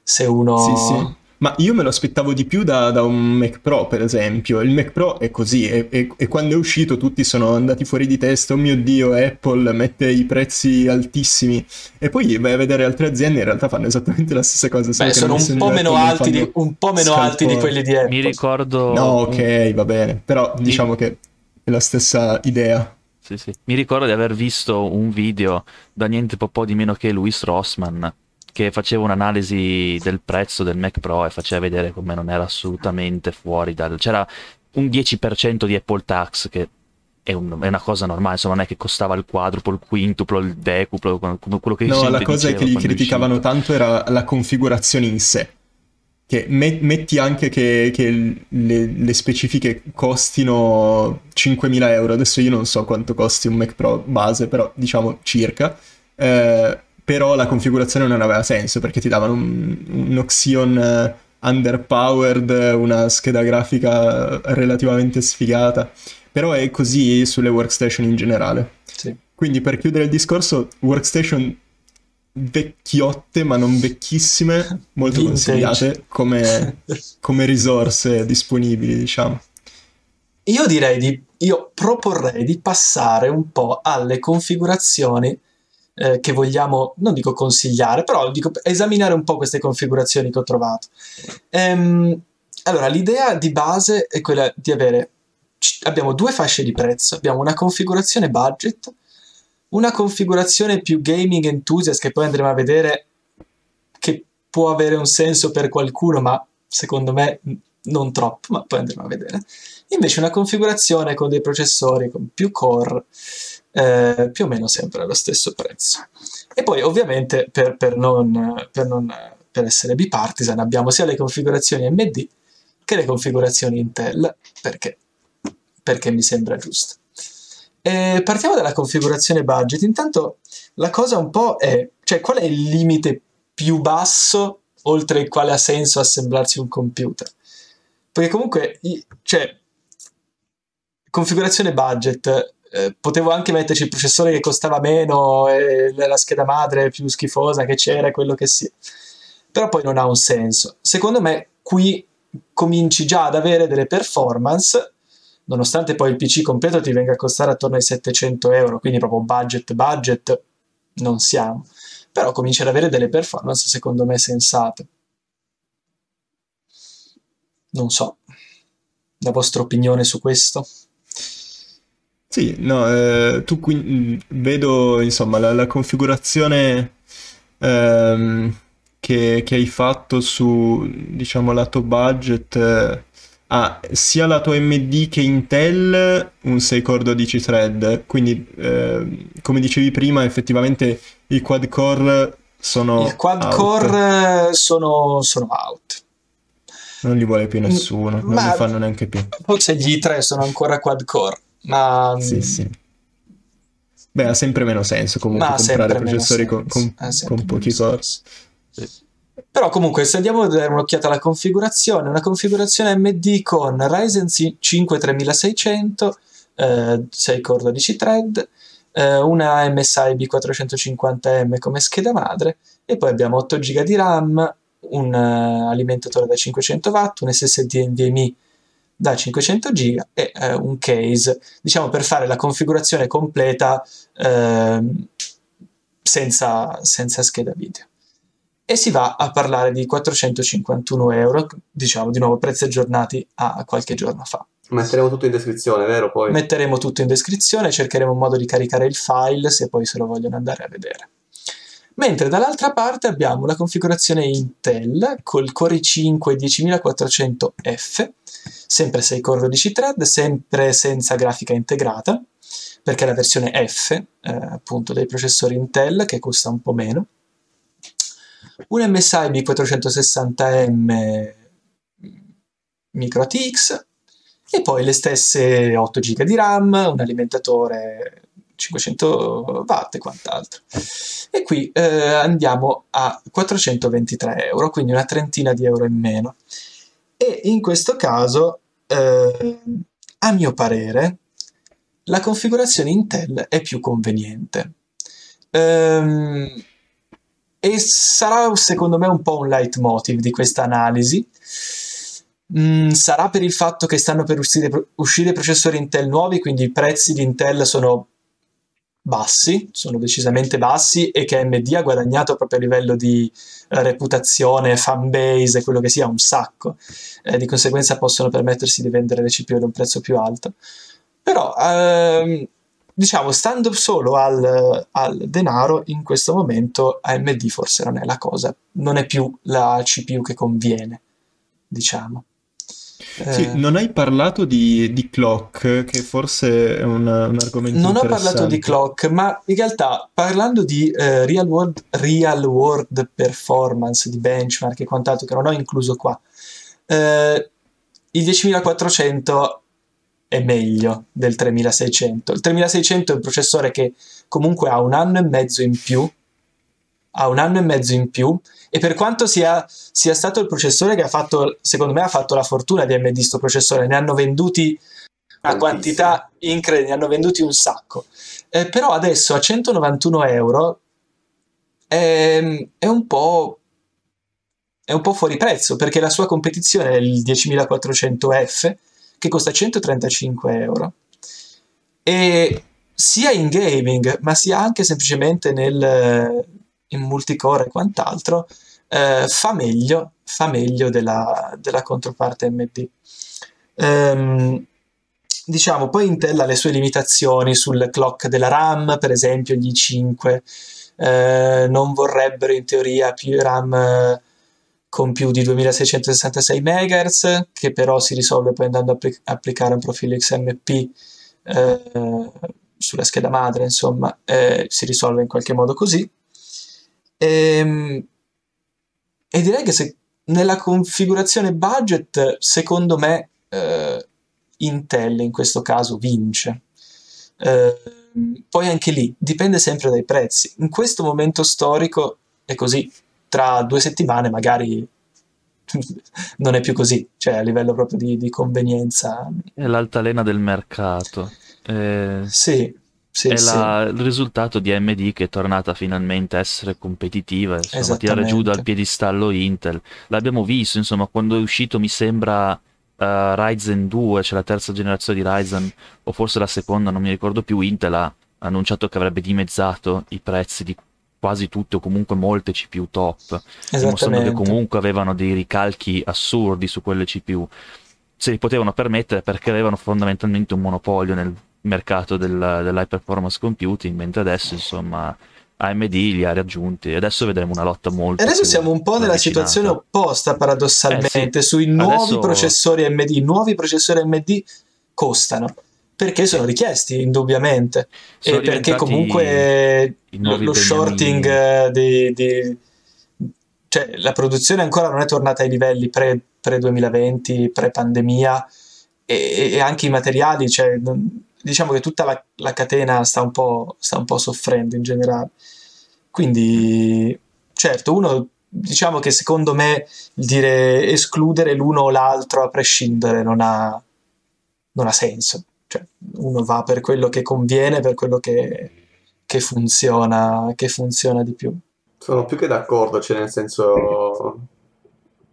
se uno... Sì, sì ma io me lo aspettavo di più da, da, un Mac Pro, per esempio. Il Mac Pro è così, e, e, e, quando è uscito tutti sono andati fuori di testa. Oh mio Dio, Apple mette i prezzi altissimi. E poi vai a vedere altre aziende, in realtà fanno esattamente la stessa cosa. Beh, sono un po, meno alti, di, un po' meno alti di quelli di Apple. Mi ricordo... No, ok, va bene. Però diciamo che è la stessa idea. Sì, sì. Mi ricordo di aver visto un video da niente po' di meno che Louis Rossman che faceva un'analisi del prezzo del Mac Pro e faceva vedere come non era assolutamente fuori dal... c'era un 10% di Apple Tax che è, un, è, una cosa normale, insomma, non è che costava il quadruplo, il quintuplo, il decuplo, quello che No, la cosa che gli criticavano tanto era la configurazione in sé. Che met- metti anche che, che le, le, specifiche costino 5.000 euro, adesso io non so quanto costi un Mac Pro base, però diciamo circa, eh, però la configurazione non aveva senso perché ti davano un, un Oxyon eh, underpowered, una scheda grafica relativamente sfigata, però è così sulle workstation in generale. Sì. Quindi per chiudere il discorso, workstation vecchiotte ma non vecchissime, molto Vintage. consigliate come, come risorse disponibili, diciamo. Io direi di, io proporrei di passare un po' alle configurazioni eh, che vogliamo, non dico consigliare, però dico esaminare un po' queste configurazioni che ho trovato. Ehm, allora, l'idea di base è quella di avere, abbiamo due fasce di prezzo, abbiamo una configurazione budget, una configurazione più gaming enthusiast che poi andremo a vedere che può avere un senso per qualcuno, ma secondo me non troppo, ma poi andremo a vedere. Invece una configurazione con dei processori con più core, eh, più o meno sempre allo stesso prezzo. E poi ovviamente per, per, non, per, non, per essere bipartisan abbiamo sia le configurazioni AMD che le configurazioni Intel, perché, perché mi sembra giusto. E partiamo dalla configurazione budget. Intanto la cosa un po' è, cioè qual è il limite più basso oltre il quale ha senso assemblarsi un computer? Perché comunque, cioè, configurazione budget, eh, potevo anche metterci il processore che costava meno e la scheda madre più schifosa che c'era, quello che sia. Però poi non ha un senso. Secondo me qui cominci già ad avere delle performance nonostante poi il PC completo ti venga a costare attorno ai 700 euro, quindi proprio budget budget non siamo, però comincia ad avere delle performance secondo me sensate. Non so, la vostra opinione su questo? Sì, no, eh, tu qui, mm, vedo insomma la, la configurazione ehm, che, che, hai fatto su diciamo lato budget eh, ha sia lato AMD che Intel un 6 core 12 thread, quindi eh, come dicevi prima effettivamente i quad core sono I quad out. core sono, sono out. Non li vuole più nessuno, non li fanno neanche più. Forse gli i3 sono ancora quad core, ma... Sì, sì. Beh, ha sempre meno senso comunque ma comprare processori con, con, con pochi core. Sì. Però comunque se andiamo a dare un'occhiata alla configurazione, una configurazione AMD con Ryzen 5 3600, eh, 6 core 12 thread, eh, una MSI B450M come scheda madre e poi abbiamo 8 GB di RAM, un uh, alimentatore da 500 watt, un SSD NVMe da 500 GB e uh, un case, diciamo per fare la configurazione completa uh, senza, senza scheda video e si va a parlare di 451 euro, diciamo di nuovo prezzi aggiornati a qualche giorno fa. Metteremo tutto in descrizione, vero? Poi? Metteremo tutto in descrizione, cercheremo un modo di caricare il file se poi se lo vogliono andare a vedere. Mentre dall'altra parte abbiamo la configurazione Intel col Core i5 10400F, sempre 6 core 12 thread, sempre senza grafica integrata, perché è la versione F, eh, appunto, dei processori Intel che costa un po' meno un MSI B460M micro ATX e poi le stesse 8 GB di RAM, un alimentatore 500 watt e quant'altro. E qui eh, andiamo a 423 euro, quindi una trentina di euro in meno. E in questo caso, eh, a mio parere, la configurazione Intel è più conveniente. Ehm, e sarà secondo me un po' un leitmotiv di questa analisi. Mm, sarà per il fatto che stanno per uscire, uscire processori Intel nuovi, quindi i prezzi di Intel sono bassi, sono decisamente bassi e che AMD ha guadagnato proprio a livello di eh, reputazione, fanbase e quello che sia un sacco. Eh, di conseguenza possono permettersi di vendere le CPU ad un prezzo più alto. Però ehm, diciamo, stando solo al, al, denaro, in questo momento AMD forse non è la cosa, non è più la CPU che conviene, diciamo. Sì, Eh, non hai parlato di, di clock, che forse è un, un argomento Non ho parlato di clock, ma in realtà parlando di eh, real, world, real world performance, di benchmark e quant'altro che non ho incluso qua, eh, il 10400 è meglio del 3600. Il 3600 è un processore che comunque ha un anno e mezzo in più, ha un anno e mezzo in più, e per quanto sia, sia stato il processore che ha fatto, secondo me ha fatto la fortuna di AMD sto processore, ne hanno venduti una quantità incredibile, ne hanno venduti un sacco. Eh, però adesso a 191 euro è, è un po' è un po' fuori prezzo perché la sua competizione è il 10400F che costa 135 euro. E sia in gaming ma sia anche semplicemente nel, in multicore e quant'altro eh, fa meglio fa meglio della, della controparte AMD Ehm, diciamo poi Intel ha le sue limitazioni sul clock della RAM per esempio gli i5 eh, non vorrebbero in teoria più RAM con più di 2666 MHz, che però si risolve poi andando a appli- applicare un profilo XMP eh, sulla scheda madre, insomma, eh, si risolve in qualche modo così. Ehm, E, direi che se nella configurazione budget, secondo me, eh, Intel in questo caso vince. Eh, poi anche lì dipende sempre dai prezzi. In questo momento storico è così, tra due settimane magari non è più così, cioè a livello proprio di, di convenienza. È l'altalena del mercato. Eh, Sì, sì, è sì. la- il risultato di AMD che è tornata finalmente a essere competitiva, insomma, a tirare giù dal piedistallo Intel. L'abbiamo visto, insomma, quando è uscito, mi sembra, eh, Ryzen 2, cioè la terza generazione di Ryzen, o forse la seconda, non mi ricordo più, Intel ha annunciato che avrebbe dimezzato i prezzi di quasi tutte o comunque molte CPU top, dimostrando che comunque avevano dei ricalchi assurdi su quelle CPU. Se li potevano permettere perché avevano fondamentalmente un monopolio nel mercato del, dell'high performance computing, mentre adesso insomma AMD li ha raggiunti adesso vedremo una lotta molto E adesso siamo un po' nella situazione opposta, paradossalmente, Eh sì. sui nuovi Adesso- processori AMD. I nuovi processori AMD costano perché sono richiesti, indubbiamente, Sono e perché comunque lo, lo shorting eh, di, di- cioè la produzione ancora non è tornata ai livelli pre, 2020 pre-pandemia e, e anche i materiali, cioè, diciamo che tutta la, la catena sta un, po', sta un po' soffrendo in generale. Quindi, certo, uno diciamo che secondo me il dire escludere l'uno o l'altro a prescindere non ha, non ha senso. Cioè, uno va per quello che conviene, per quello che, che funziona, che funziona di più. Sono più che d'accordo, cioè nel senso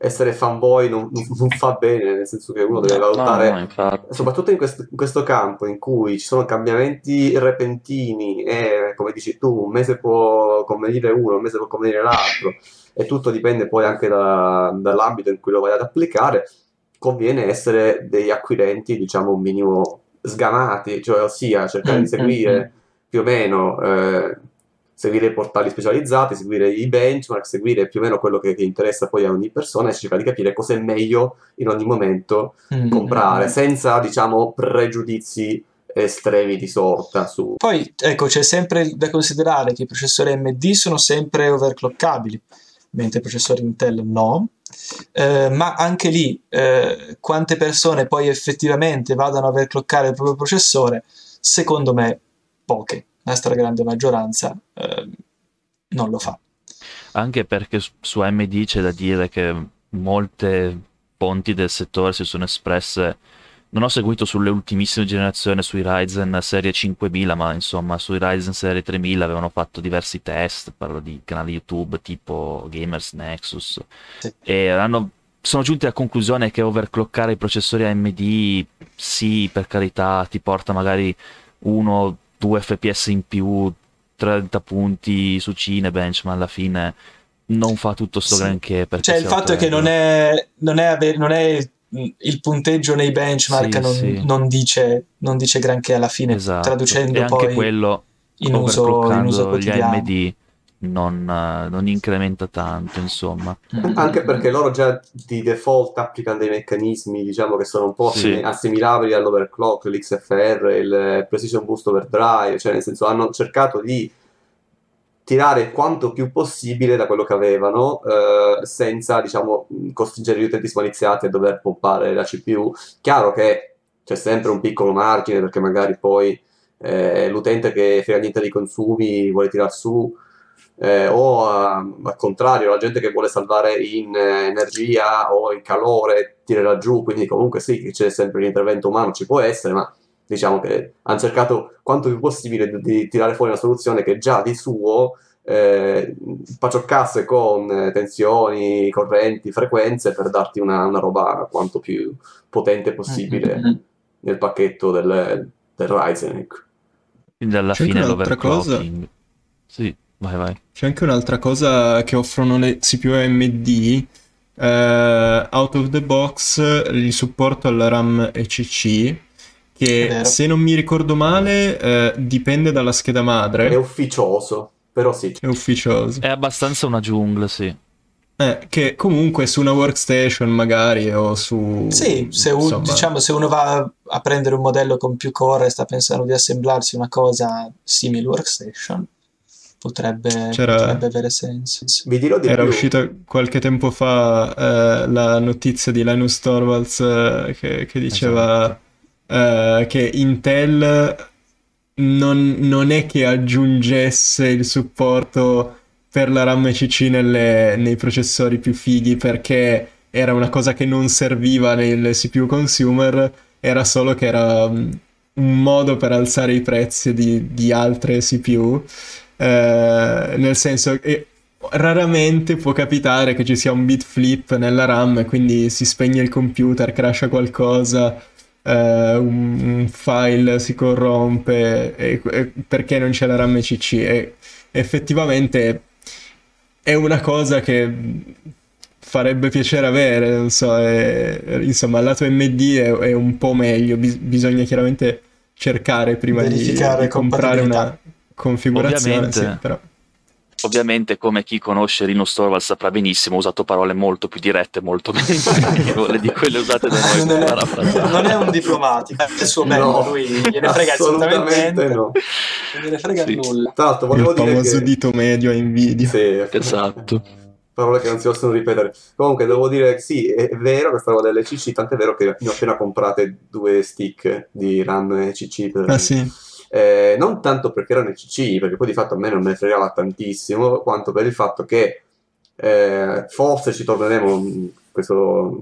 essere fanboy non, non fa bene, nel senso che uno deve valutare, No, no, soprattutto in questo, in questo campo in cui ci sono cambiamenti repentini e come dici tu, un mese può convenire uno, un mese può convenire l'altro e tutto dipende poi anche da- dall'ambito in cui lo vai ad applicare, conviene essere degli acquirenti, diciamo, un minimo sgamati, cioè ossia cercare di seguire più o meno, eh, seguire i portali specializzati, seguire i benchmark, seguire più o meno quello che, che interessa poi a ogni persona e cercare di capire cosa è meglio in ogni momento Mm, comprare, senza, diciamo, pregiudizi estremi di sorta su... Poi, ecco, c'è sempre da considerare che i processori AMD sono sempre overclockabili, mentre i processori Intel no. Eh, ma anche lì, eh, quante persone poi effettivamente vadano a overclockare il proprio processore? Secondo me, poche. La stragrande maggioranza eh, non lo fa. Anche perché su- AMD c'è da dire che molte fonti del settore si sono espresse. Non ho seguito sulle ultimissime generazioni sui Ryzen serie 5000, ma insomma sui Ryzen serie 3000 avevano fatto diversi test, parlo di canali YouTube tipo Gamers Nexus, Sì. e hanno- sono giunti alla conclusione che overclockare i processori AMD, sì, per carità, ti porta magari 1-2 fps in più, 30 punti su Cinebench, ma alla fine non fa tutto sto Sì. granché. Cioè, il fatto è che non è, non è, non è il punteggio nei benchmark Sì, non, sì. non dice, non dice granché alla fine, Esatto. traducendo e anche poi quello in uso, in uso overclockando gli quotidiano. AMD non, eh, non incrementa tanto, insomma. Anche perché loro già di default applicano dei meccanismi, diciamo, che sono un po' Sì. assimilabili all'overclock, l'XFR, il Precision Boost Overdrive, cioè nel senso hanno cercato di tirare quanto più possibile da quello che avevano eh, senza, diciamo, costringere gli utenti smaliziati a dover pompare la CPU. Chiaro che c'è sempre un piccolo margine perché magari poi eh, l'utente che frega niente dei consumi vuole tirar su eh, o a- al contrario la gente che vuole salvare in eh, energia o in calore tirerà giù quindi comunque sì c'è sempre l'intervento umano ci può essere ma diciamo che hanno cercato quanto più possibile di, di tirare fuori una soluzione che già di suo eh, pacioccasse con eh, tensioni, correnti, frequenze per darti una, una roba quanto più potente possibile Mm-hmm. nel pacchetto del, del Ryzen ecco. Quindi alla C'è fine anche un'altra l'overclocking. Sì, vai vai. C'è anche un'altra cosa che offrono le CPU AMD, eh, out of the box, il supporto alla RAM ECC, che se non mi ricordo male eh, dipende dalla scheda è madre, ufficioso però sì è ufficioso. È abbastanza una giungla, sì. Eh, che comunque su una workstation magari o su... Sì, se, un- insomma, diciamo, se uno va a prendere un modello con più core e sta pensando di assemblarsi una cosa simile workstation, potrebbe, potrebbe avere senso. vi dirò di Era più uscita qualche tempo fa eh, la notizia di Linus Torvalds eh, che, che diceva eh, che Intel non, non è che aggiungesse il supporto per la RAM ECC nelle- nei processori più fighi perché era una cosa che non serviva nel CPU consumer, era solo che era mm, un modo per alzare i prezzi di, di altre CPU. Eh, nel senso che raramente può capitare che ci sia un bit flip nella RAM e quindi si spegne il computer, crasha qualcosa, eh, un, un file si corrompe e- e perché non c'è la RAM ECC e effettivamente è una cosa che farebbe piacere avere, non so, è- insomma, al lato MD è, è un po' meglio, bis- bisogna chiaramente cercare prima di, di comprare una configurazione, Ovviamente. sì, però. Ovviamente, come chi conosce Linus Torvalds saprà benissimo, ho usato parole molto più dirette, molto meno di quelle usate da noi non, è, non è un diplomatico, è il suo bello, No, lui gliene frega assolutamente no. non gliene frega Sì. nulla. Tra l'altro Il volevo dire famoso che... dito medio a Nvidia. Sì, Esatto. parole che non si possono ripetere. Comunque devo dire sì, è vero questa roba delle CC, tant'è vero che ne ho appena comprate due stick di RAM ECC per... Ah sì, Eh, non tanto perché erano ECC, perché poi di fatto a me non me ne fregava tantissimo, quanto per il fatto che eh, forse ci torneremo in questo,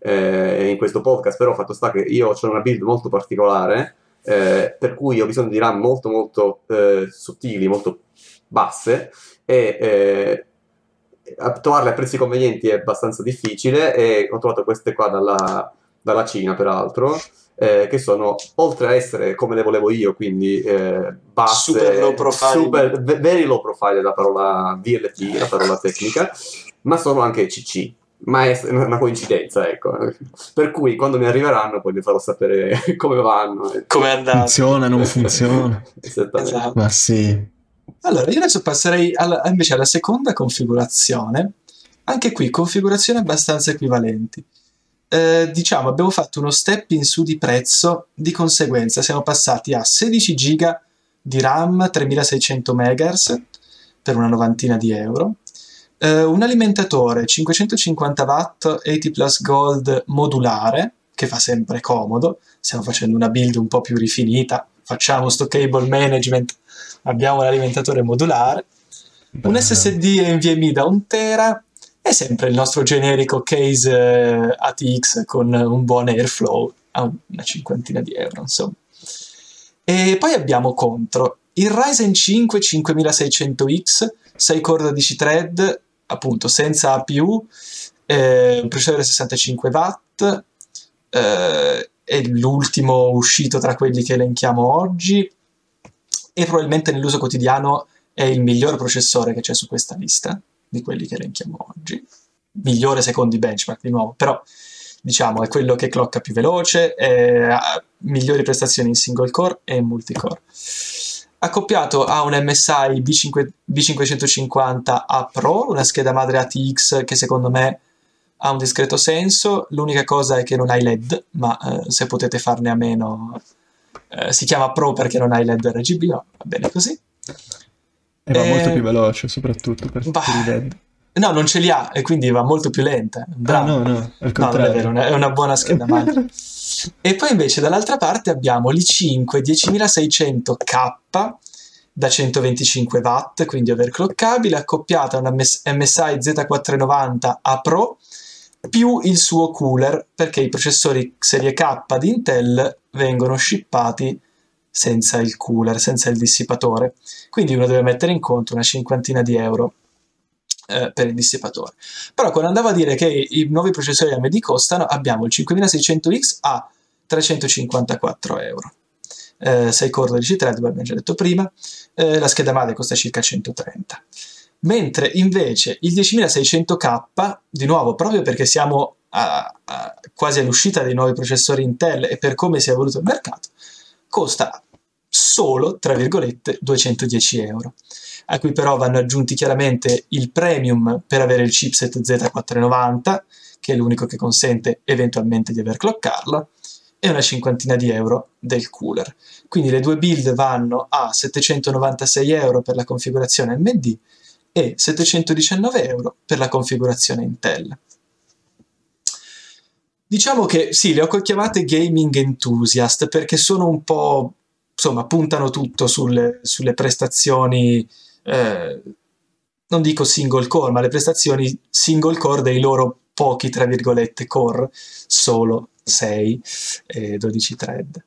eh, in questo podcast, però fatto sta che io ho una build molto particolare, eh, per cui ho bisogno di RAM molto molto eh, sottili, molto basse, e eh, trovarle a prezzi convenienti è abbastanza difficile, e ho trovato queste qua dalla, dalla Cina peraltro, eh, che sono oltre a essere come le volevo io, quindi eh, basse, Super low profile. super- ve- very low profile è la parola VLT, la parola tecnica, ma sono anche CC. Ma è una coincidenza, ecco. Per cui quando mi arriveranno poi vi farò sapere come vanno. eh. Come è andato? funziona, non funziona. Esattamente. Esatto. Ma sì, Allora, io adesso passerei alla- invece alla seconda configurazione. Anche qui configurazioni abbastanza equivalenti. Eh, diciamo, abbiamo fatto uno step in su di prezzo, di conseguenza siamo passati a 16 GB di RAM 3600 MHz per una novantina di euro, eh, un alimentatore 550 watt 80 plus gold modulare, che fa sempre comodo, stiamo facendo una build un po' più rifinita, facciamo sto cable management, abbiamo l'alimentatore modulare, un Bello. SSD NVMe da 1 tera e sempre il nostro generico case eh, ATX con un buon airflow a una cinquantina di euro, insomma. E poi abbiamo contro il Ryzen 5 5600X, 6 core 12 thread, appunto senza APU, eh, un processore 65 watt, eh, è l'ultimo uscito tra quelli che elenchiamo oggi e probabilmente nell'uso quotidiano è il miglior processore che c'è su questa lista di quelli che elenchiamo oggi. Migliore secondo i benchmark di nuovo, però diciamo è quello che clocca più veloce, ha migliori prestazioni in single core e in multicore. accoppiato a un MSI B5, B550A Pro, una scheda madre ATX che secondo me ha un discreto senso, l'unica cosa è che non hai LED, ma eh, se potete farne a meno eh, si chiama Pro perché non hai LED RGB, va bene così. E va molto più veloce soprattutto per bah, i LED. No, non ce li ha e quindi va molto più lenta. Bravo. Ah, no, no, al contrario. No, è vero, è una buona scheda madre. e poi invece dall'altra parte abbiamo l'i5 10600K da 125 watt, quindi overclockabile, accoppiata a una MSI Z490 A Pro più il suo cooler, perché i processori serie K di Intel vengono shippati senza il cooler, senza il dissipatore. Quindi uno deve mettere in conto una cinquantina di euro eh, per il dissipatore. Però quando andavo a dire che i nuovi processori AMD costano, abbiamo il 5600X a 354 euro. Eh, 6 core 12 thread, abbiamo già detto prima, eh, la scheda madre costa circa 130. Mentre invece il 10600K, di nuovo, proprio perché siamo a, a, quasi all'uscita dei nuovi processori Intel e per come si è evoluto il mercato, costa solo, tra virgolette, 210 euro a cui però vanno aggiunti chiaramente il premium per avere il chipset Z490, che è l'unico che consente eventualmente di overclockarlo, e una cinquantina di euro del cooler. Quindi le due build vanno a 796 euro per la configurazione AMD e 719 euro per la configurazione Intel. Diciamo che sì, le ho chiamate gaming enthusiast perché sono un po', insomma, puntano tutto sulle, sulle prestazioni eh, non dico single core, ma le prestazioni single core dei loro pochi, tra virgolette, core, solo 6 e 12 thread.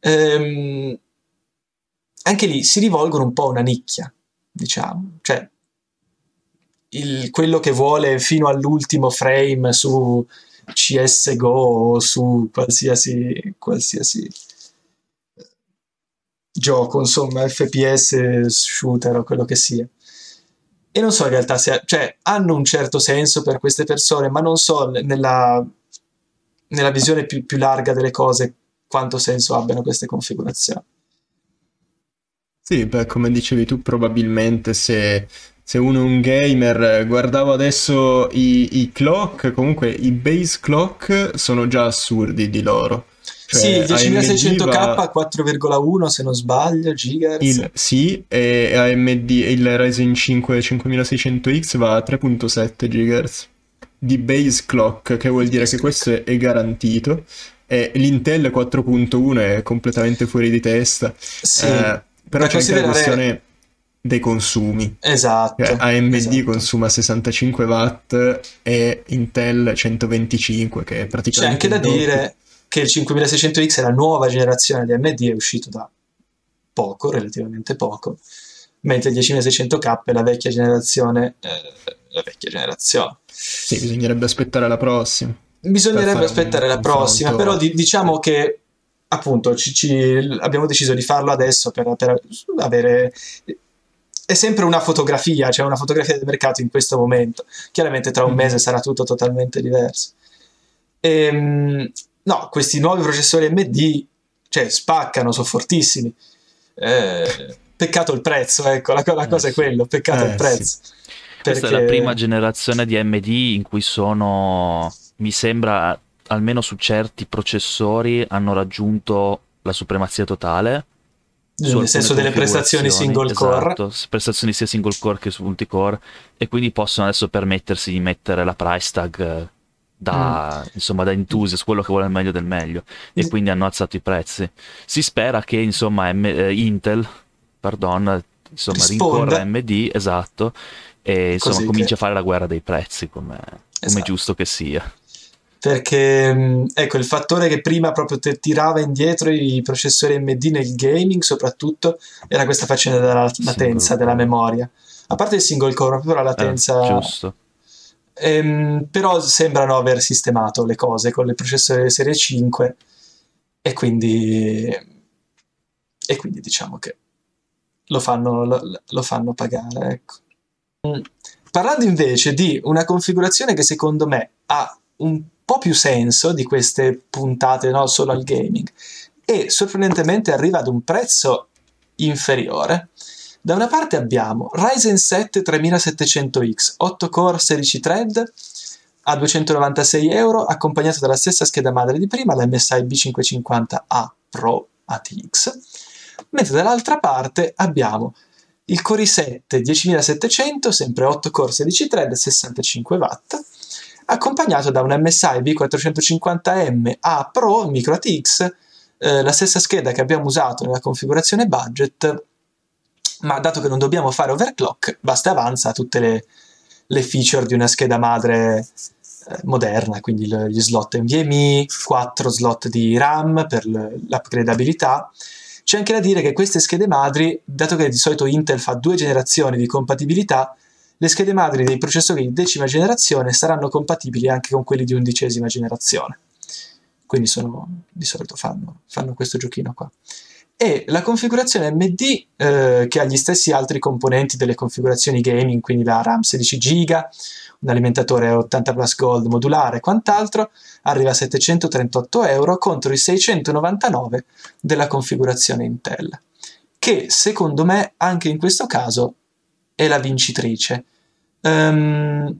Ehm, anche lì si rivolgono un po' a una nicchia, diciamo, cioè il, quello che vuole fino all'ultimo frame su CSGO o su qualsiasi, qualsiasi gioco, insomma, FPS, shooter o quello che sia. E non so in realtà se, cioè, hanno un certo senso per queste persone, ma non so nella, nella visione più, più larga delle cose quanto senso abbiano queste configurazioni. Sì, beh, come dicevi tu, probabilmente se, se uno è un gamer, guardavo adesso i, i, clock, comunque i base clock sono già assurdi di loro. Cioè, sì, il 10600K va... 4,1 se non sbaglio, gigahertz. Il, sì, e AMD il Ryzen 5 5600X va a 3.7 GHz di base clock, che vuol dire che questo è garantito. E l'Intel 4.1 è completamente fuori di testa. Sì, eh, però c'è anche la questione dei consumi. Esatto. Cioè, AMD esatto. consuma 65 watt e Intel 125, che è praticamente... C'è anche da dire che il 5600X è la nuova generazione di AMD, è uscito da poco, relativamente poco, mentre il 10600K è la vecchia generazione, eh, la vecchia generazione. Sì, bisognerebbe aspettare la prossima. Bisognerebbe aspettare la prossima, però di, diciamo che appunto ci, ci, abbiamo deciso di farlo adesso per, per avere è sempre una fotografia, cioè una fotografia del mercato in questo momento. Chiaramente tra un mm. mese sarà tutto totalmente diverso. Ehm, No, questi nuovi processori AMD, cioè, spaccano, sono fortissimi. Eh, peccato il prezzo, ecco, la, la cosa eh, è quello, peccato eh, il prezzo. Sì. Perché... Questa è la prima generazione di AMD in cui sono, mi sembra, almeno su certi processori, hanno raggiunto la supremazia totale. Nel senso delle prestazioni single esatto, core. prestazioni sia single core che su multicore. E quindi possono adesso permettersi di mettere la price tag da, mm. insomma, da enthusiast, quello che vuole il meglio del meglio, e mm. quindi hanno alzato i prezzi. Si spera che insomma M- eh, Intel, pardon, insomma, rincorra MD, esatto, e insomma Così comincia che... a fare la guerra dei prezzi, come esatto. è giusto che sia. Perché mm, ecco il fattore che prima proprio te tirava indietro i processori AMD nel gaming, soprattutto, era questa faccenda della latenza della memoria. A parte il single core, proprio la latenza. Eh, giusto Ehm, però sembrano aver sistemato le cose con il processore serie 5 e quindi, e quindi diciamo che lo fanno, lo, lo fanno pagare. Ecco. Mm. Parlando invece di una configurazione che secondo me ha un po' più senso di queste puntate no, solo al gaming e sorprendentemente arriva ad un prezzo inferiore. Da una parte abbiamo Ryzen 7 3700X, 8 core 16 thread a 296 euro, accompagnato dalla stessa scheda madre di prima, la MSI B550A Pro ATX, mentre dall'altra parte abbiamo il Core i7 10700, sempre 8 core 16 thread, 65 watt, accompagnato da un MSI B450M A Pro Micro ATX, eh, la stessa scheda che abbiamo usato nella configurazione budget, ma dato che non dobbiamo fare overclock, basta e avanza tutte le, le feature di una scheda madre eh, moderna, quindi gli slot NVMe, 4 slot di RAM per l'upgradabilità. C'è anche da dire che queste schede madri, dato che di solito Intel fa due generazioni di compatibilità, le schede madri dei processori di decima generazione saranno compatibili anche con quelli di undicesima generazione. Quindi sono, di solito fanno, fanno questo giochino qua e la configurazione MD eh, che ha gli stessi altri componenti delle configurazioni gaming, quindi la RAM 16 GB, un alimentatore 80 Plus Gold modulare e quant'altro, arriva a 738 euro contro i 699 della configurazione Intel, che secondo me anche in questo caso è la vincitrice. Um,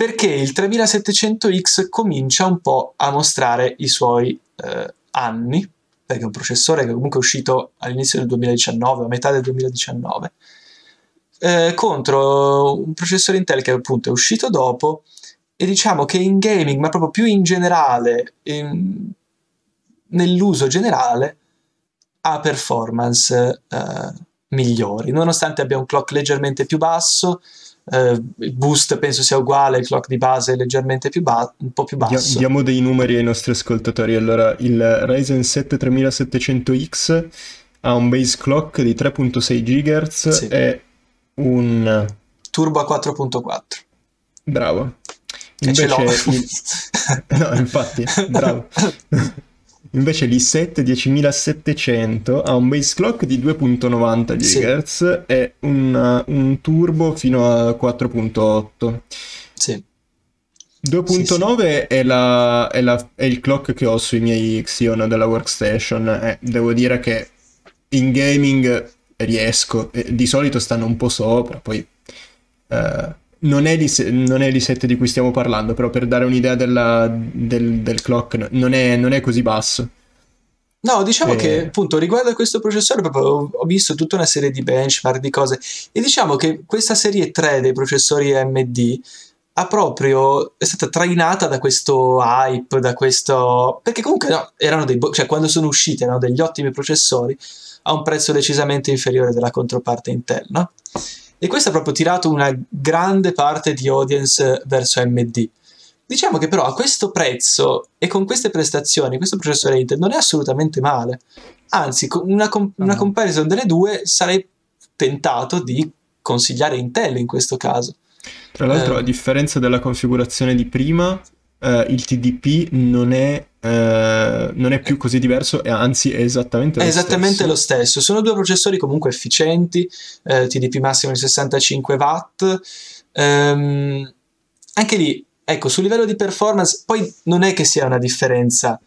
perché il 3700X comincia un po' a mostrare i suoi eh, anni, perché è un processore che comunque è uscito all'inizio del 2019, a metà del 2019, eh, contro un processore Intel che appunto è uscito dopo e diciamo che in gaming, ma proprio più in generale, in, nell'uso generale, ha performance eh, migliori, nonostante abbia un clock leggermente più basso, Uh, il boost penso sia uguale, il clock di base è leggermente più ba- un po' più basso. Diamo dei numeri ai nostri ascoltatori. Allora, il Ryzen 7 3700X ha un base clock di 3.6 GHz sì. e un turbo a 4.4. Bravo. Invece il... no, infatti, bravo. Invece l'i7 10700 ha un base clock di 2.90 GHz sì. e un, un, turbo fino a 4.8. Sì. 2.9 sì, è, è, è, il clock che ho sui miei Xeon della workstation. Eh, devo dire che in gaming riesco. Eh, di solito stanno un po' sopra, poi... Eh, non è, non è l'i7 di cui stiamo parlando, però per dare un'idea della, del, del, clock non è, non è, così basso. No, diciamo e... che appunto riguardo a questo processore proprio ho visto tutta una serie di benchmark, di cose e diciamo che questa serie 3 dei processori AMD ha proprio è stata trainata da questo hype, da questo perché comunque no, erano dei cioè quando sono usciti erano degli ottimi processori a un prezzo decisamente inferiore della controparte Intel, no? E questo ha proprio tirato una grande parte di audience verso AMD. Diciamo che però a questo prezzo e con queste prestazioni, questo processore Intel non è assolutamente male. Anzi, con una, com- una comparison delle due sarei tentato di consigliare Intel in questo caso. Tra l'altro, eh, a differenza della configurazione di prima, eh, il TDP non è eh, non è più così diverso, anzi è esattamente lo è esattamente stesso. lo stesso. Sono due processori comunque efficienti, eh, TDP massimo di 65 watt. Ehm, anche lì, ecco, sul livello di performance, poi non è che sia una differenza,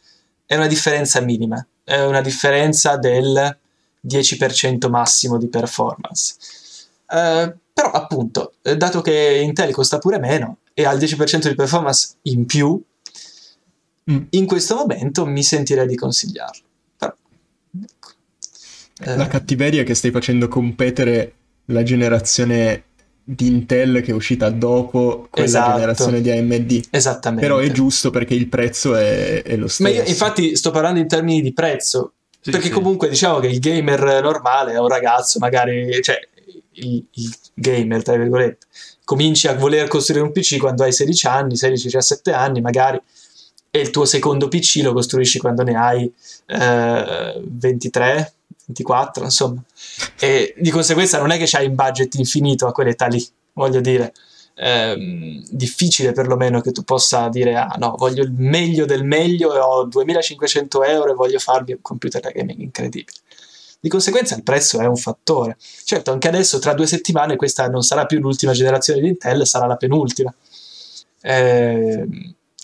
è una differenza minima, è una differenza del 10% massimo di performance. Eh, però appunto, eh, dato che Intel costa pure meno e ha il 10% di performance in più, Mm. In questo momento mi sentirei di consigliarlo. Però, ecco. eh. La cattiveria è che stai facendo competere la generazione di Intel che è uscita dopo quella esatto. generazione di AMD. Esattamente. Però è giusto perché il prezzo è, è lo stesso. Ma io infatti sto parlando in termini di prezzo. Sì, perché sì. comunque diciamo che il gamer normale è un ragazzo, magari, cioè il, il gamer, tra virgolette, cominci a voler costruire un PC quando hai 16 anni, 16-17 anni, magari e il tuo secondo PC lo costruisci quando ne hai eh, 23, 24, insomma. E di conseguenza non è che c'hai un budget infinito a quell'età lì, voglio dire. Eh, difficile perlomeno che tu possa dire ah no voglio il meglio del meglio e ho 2500 euro e voglio farmi un computer da gaming incredibile di conseguenza il prezzo è un fattore certo anche adesso tra due settimane questa non sarà più l'ultima generazione di Intel sarà la penultima eh,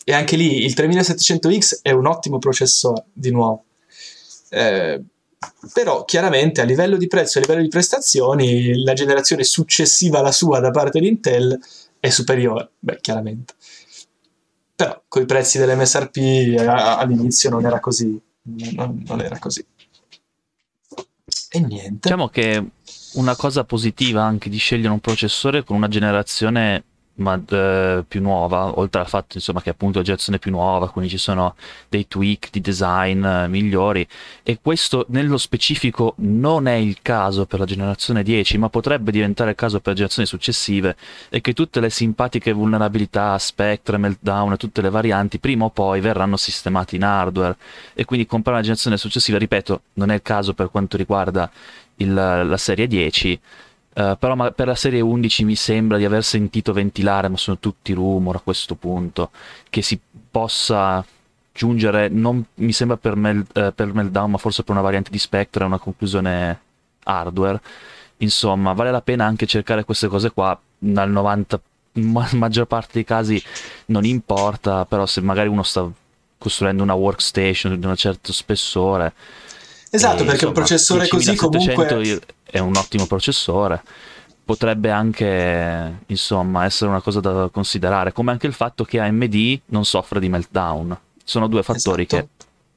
e anche lì il 3700X è un ottimo processore, di nuovo. Eh, però chiaramente a livello di prezzo e a livello di prestazioni la generazione successiva alla sua da parte di Intel è superiore, beh chiaramente. Però con i prezzi dell'MSRP all'inizio non era così, non, non era così. E niente. Diciamo che una cosa positiva anche di scegliere un processore con una generazione ma eh, più nuova, oltre al fatto insomma, che appunto la generazione più nuova, quindi ci sono dei tweak di design eh, migliori. E questo nello specifico non è il caso per la generazione 10, ma potrebbe diventare il caso per le generazioni successive e che tutte le simpatiche vulnerabilità, Spectre, Meltdown tutte le varianti prima o poi verranno sistemate in hardware. E quindi comprare una generazione successiva, ripeto, non è il caso per quanto riguarda il, la serie 10 Uh, però ma- per la serie 11 mi sembra di aver sentito ventilare, ma sono tutti rumor a questo punto, che si possa giungere, non mi sembra per, Mel- uh, per Meltdown, ma forse per una variante di Spectre, a una conclusione hardware. Insomma, vale la pena anche cercare queste cose qua, nel 90 ma- maggior parte dei casi non importa, però se magari uno sta costruendo una workstation di un certo spessore... Esatto, e, perché insomma, un processore così comunque è un ottimo processore. Potrebbe anche, insomma, essere una cosa da considerare, come anche il fatto che AMD non soffre di meltdown. Sono due fattori esatto.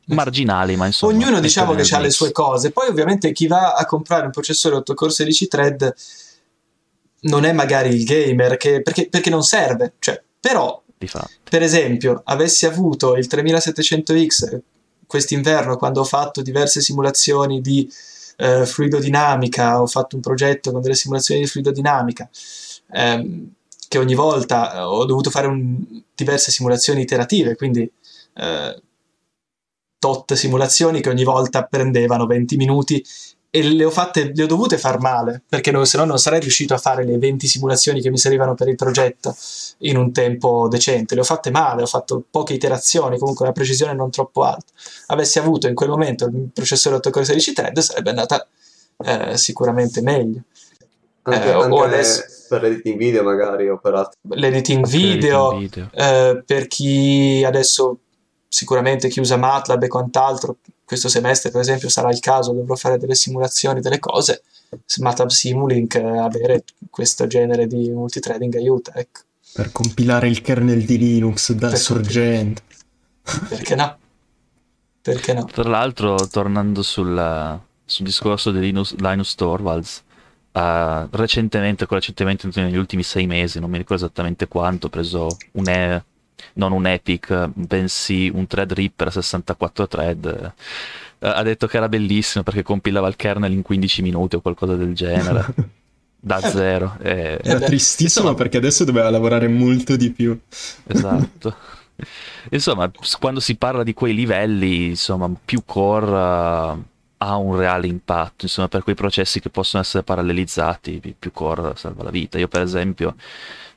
che marginali, ma insomma. Ognuno diciamo che ha le sue cose. Poi, ovviamente, chi va a comprare un processore 8 core 16 thread non è magari il gamer che, perché, perché, non serve. Cioè, però, per esempio, avessi avuto il 3700X quest'inverno quando ho fatto diverse simulazioni di eh, fluidodinamica, ho fatto un progetto con delle simulazioni di fluidodinamica, ehm, che ogni volta eh, ho dovuto fare un, diverse simulazioni iterative, quindi eh, tot simulazioni che ogni volta prendevano 20 minuti e le ho, fatte, le ho dovute far male, perché no, se no non sarei riuscito a fare le 20 simulazioni che mi servivano per il progetto in un tempo decente. Le ho fatte male, ho fatto poche iterazioni, comunque una precisione non troppo alta. Avessi avuto in quel momento il processore 8 core 16 thread sarebbe andata eh, sicuramente meglio. Anche, eh, anche adesso... per l'editing video magari o per altro. L'editing video, l'editing video. Eh, per chi adesso sicuramente chi usa MATLAB e quant'altro questo semestre per esempio sarà il caso, dovrò fare delle simulazioni, delle cose, MATLAB Simulink eh, avere questo genere di multithreading aiuta, ecco. Per compilare il kernel di Linux da sorgente. Perché no? Perché no? Tra l'altro, tornando sul, sul discorso di Linus, Linus Torvalds, uh, recentemente, recentemente negli ultimi sei mesi, non mi ricordo esattamente quanto, ho preso un, e- non un Epic, bensì un Threadripper 64 thread. Eh, ha detto che era bellissimo perché compilava il kernel in 15 minuti o qualcosa del genere. da eh, zero. E... Era tristissimo Insomma, perché adesso doveva lavorare molto di più. Esatto. Insomma, quando si parla di quei livelli, insomma, più core uh, ha un reale impatto, insomma, per quei processi che possono essere parallelizzati, più core salva la vita. Io, per esempio,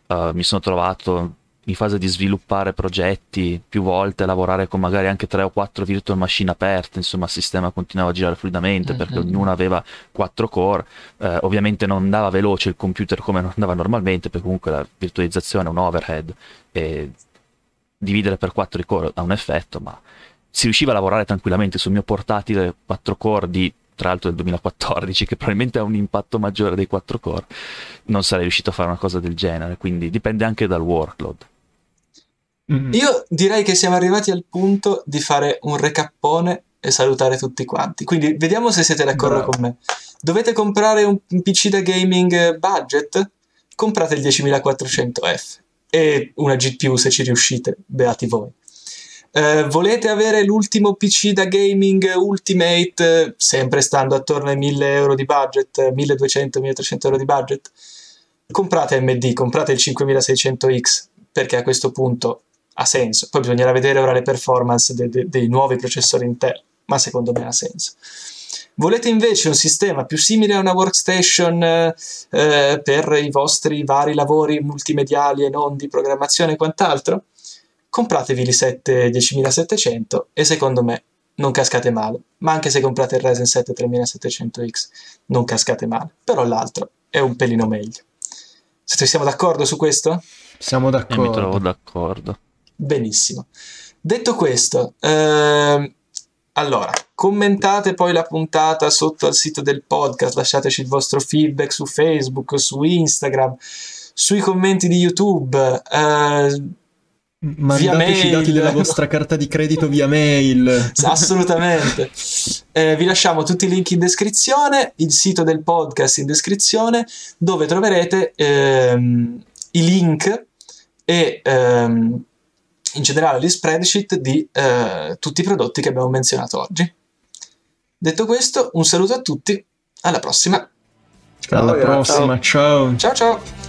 uh, mi sono trovato in fase di sviluppare progetti più volte, lavorare con magari anche tre o quattro virtual machine aperte, insomma il sistema continuava a girare fluidamente mm-hmm. perché ognuno aveva quattro core, eh, ovviamente non andava veloce il computer come non andava normalmente perché comunque la virtualizzazione è un overhead e dividere per quattro i core ha un effetto, ma si riusciva a lavorare tranquillamente sul mio portatile 4 core di tra l'altro del 2014, che probabilmente ha un impatto maggiore dei 4 core, non sarei riuscito a fare una cosa del genere, quindi dipende anche dal workload. Mm-hmm. Io direi che siamo arrivati al punto di fare un recappone e salutare tutti quanti. Quindi vediamo se siete d'accordo Bravo. con me. Dovete comprare un, PC da gaming budget? Comprate il 10400F e una GPU se ci riuscite, beati voi. Uh, volete avere l'ultimo PC da gaming Ultimate, sempre stando attorno ai 1000 euro di budget, 1200-1300 euro di budget? Comprate AMD, comprate il 5600X, perché a questo punto ha senso. Poi bisognerà vedere ora le performance de- de- dei nuovi processori Intel, ma secondo me ha senso. Volete invece un sistema più simile a una workstation eh, per i vostri vari lavori multimediali e non di programmazione e quant'altro? Compratevi l'i7 10700 e secondo me non cascate male. Ma anche se comprate il Ryzen 7 3700X non cascate male. Però l'altro è un pelino meglio. Siamo d'accordo su questo? Siamo d'accordo. E mi trovo d'accordo. Benissimo. Detto questo, ehm, Allora, commentate poi la puntata sotto al sito del podcast, lasciateci il vostro feedback su Facebook, su Instagram, sui commenti di YouTube. Eh, Mandateci i dati della vostra carta di credito via mail. Assolutamente. Eh, vi lasciamo tutti i link in descrizione, il sito del podcast in descrizione, dove troverete ehm, i link e ehm, in generale gli spreadsheet di eh, tutti i prodotti che abbiamo menzionato oggi. Detto questo, un saluto a tutti, alla prossima. Alla prossima, ciao. Ciao ciao.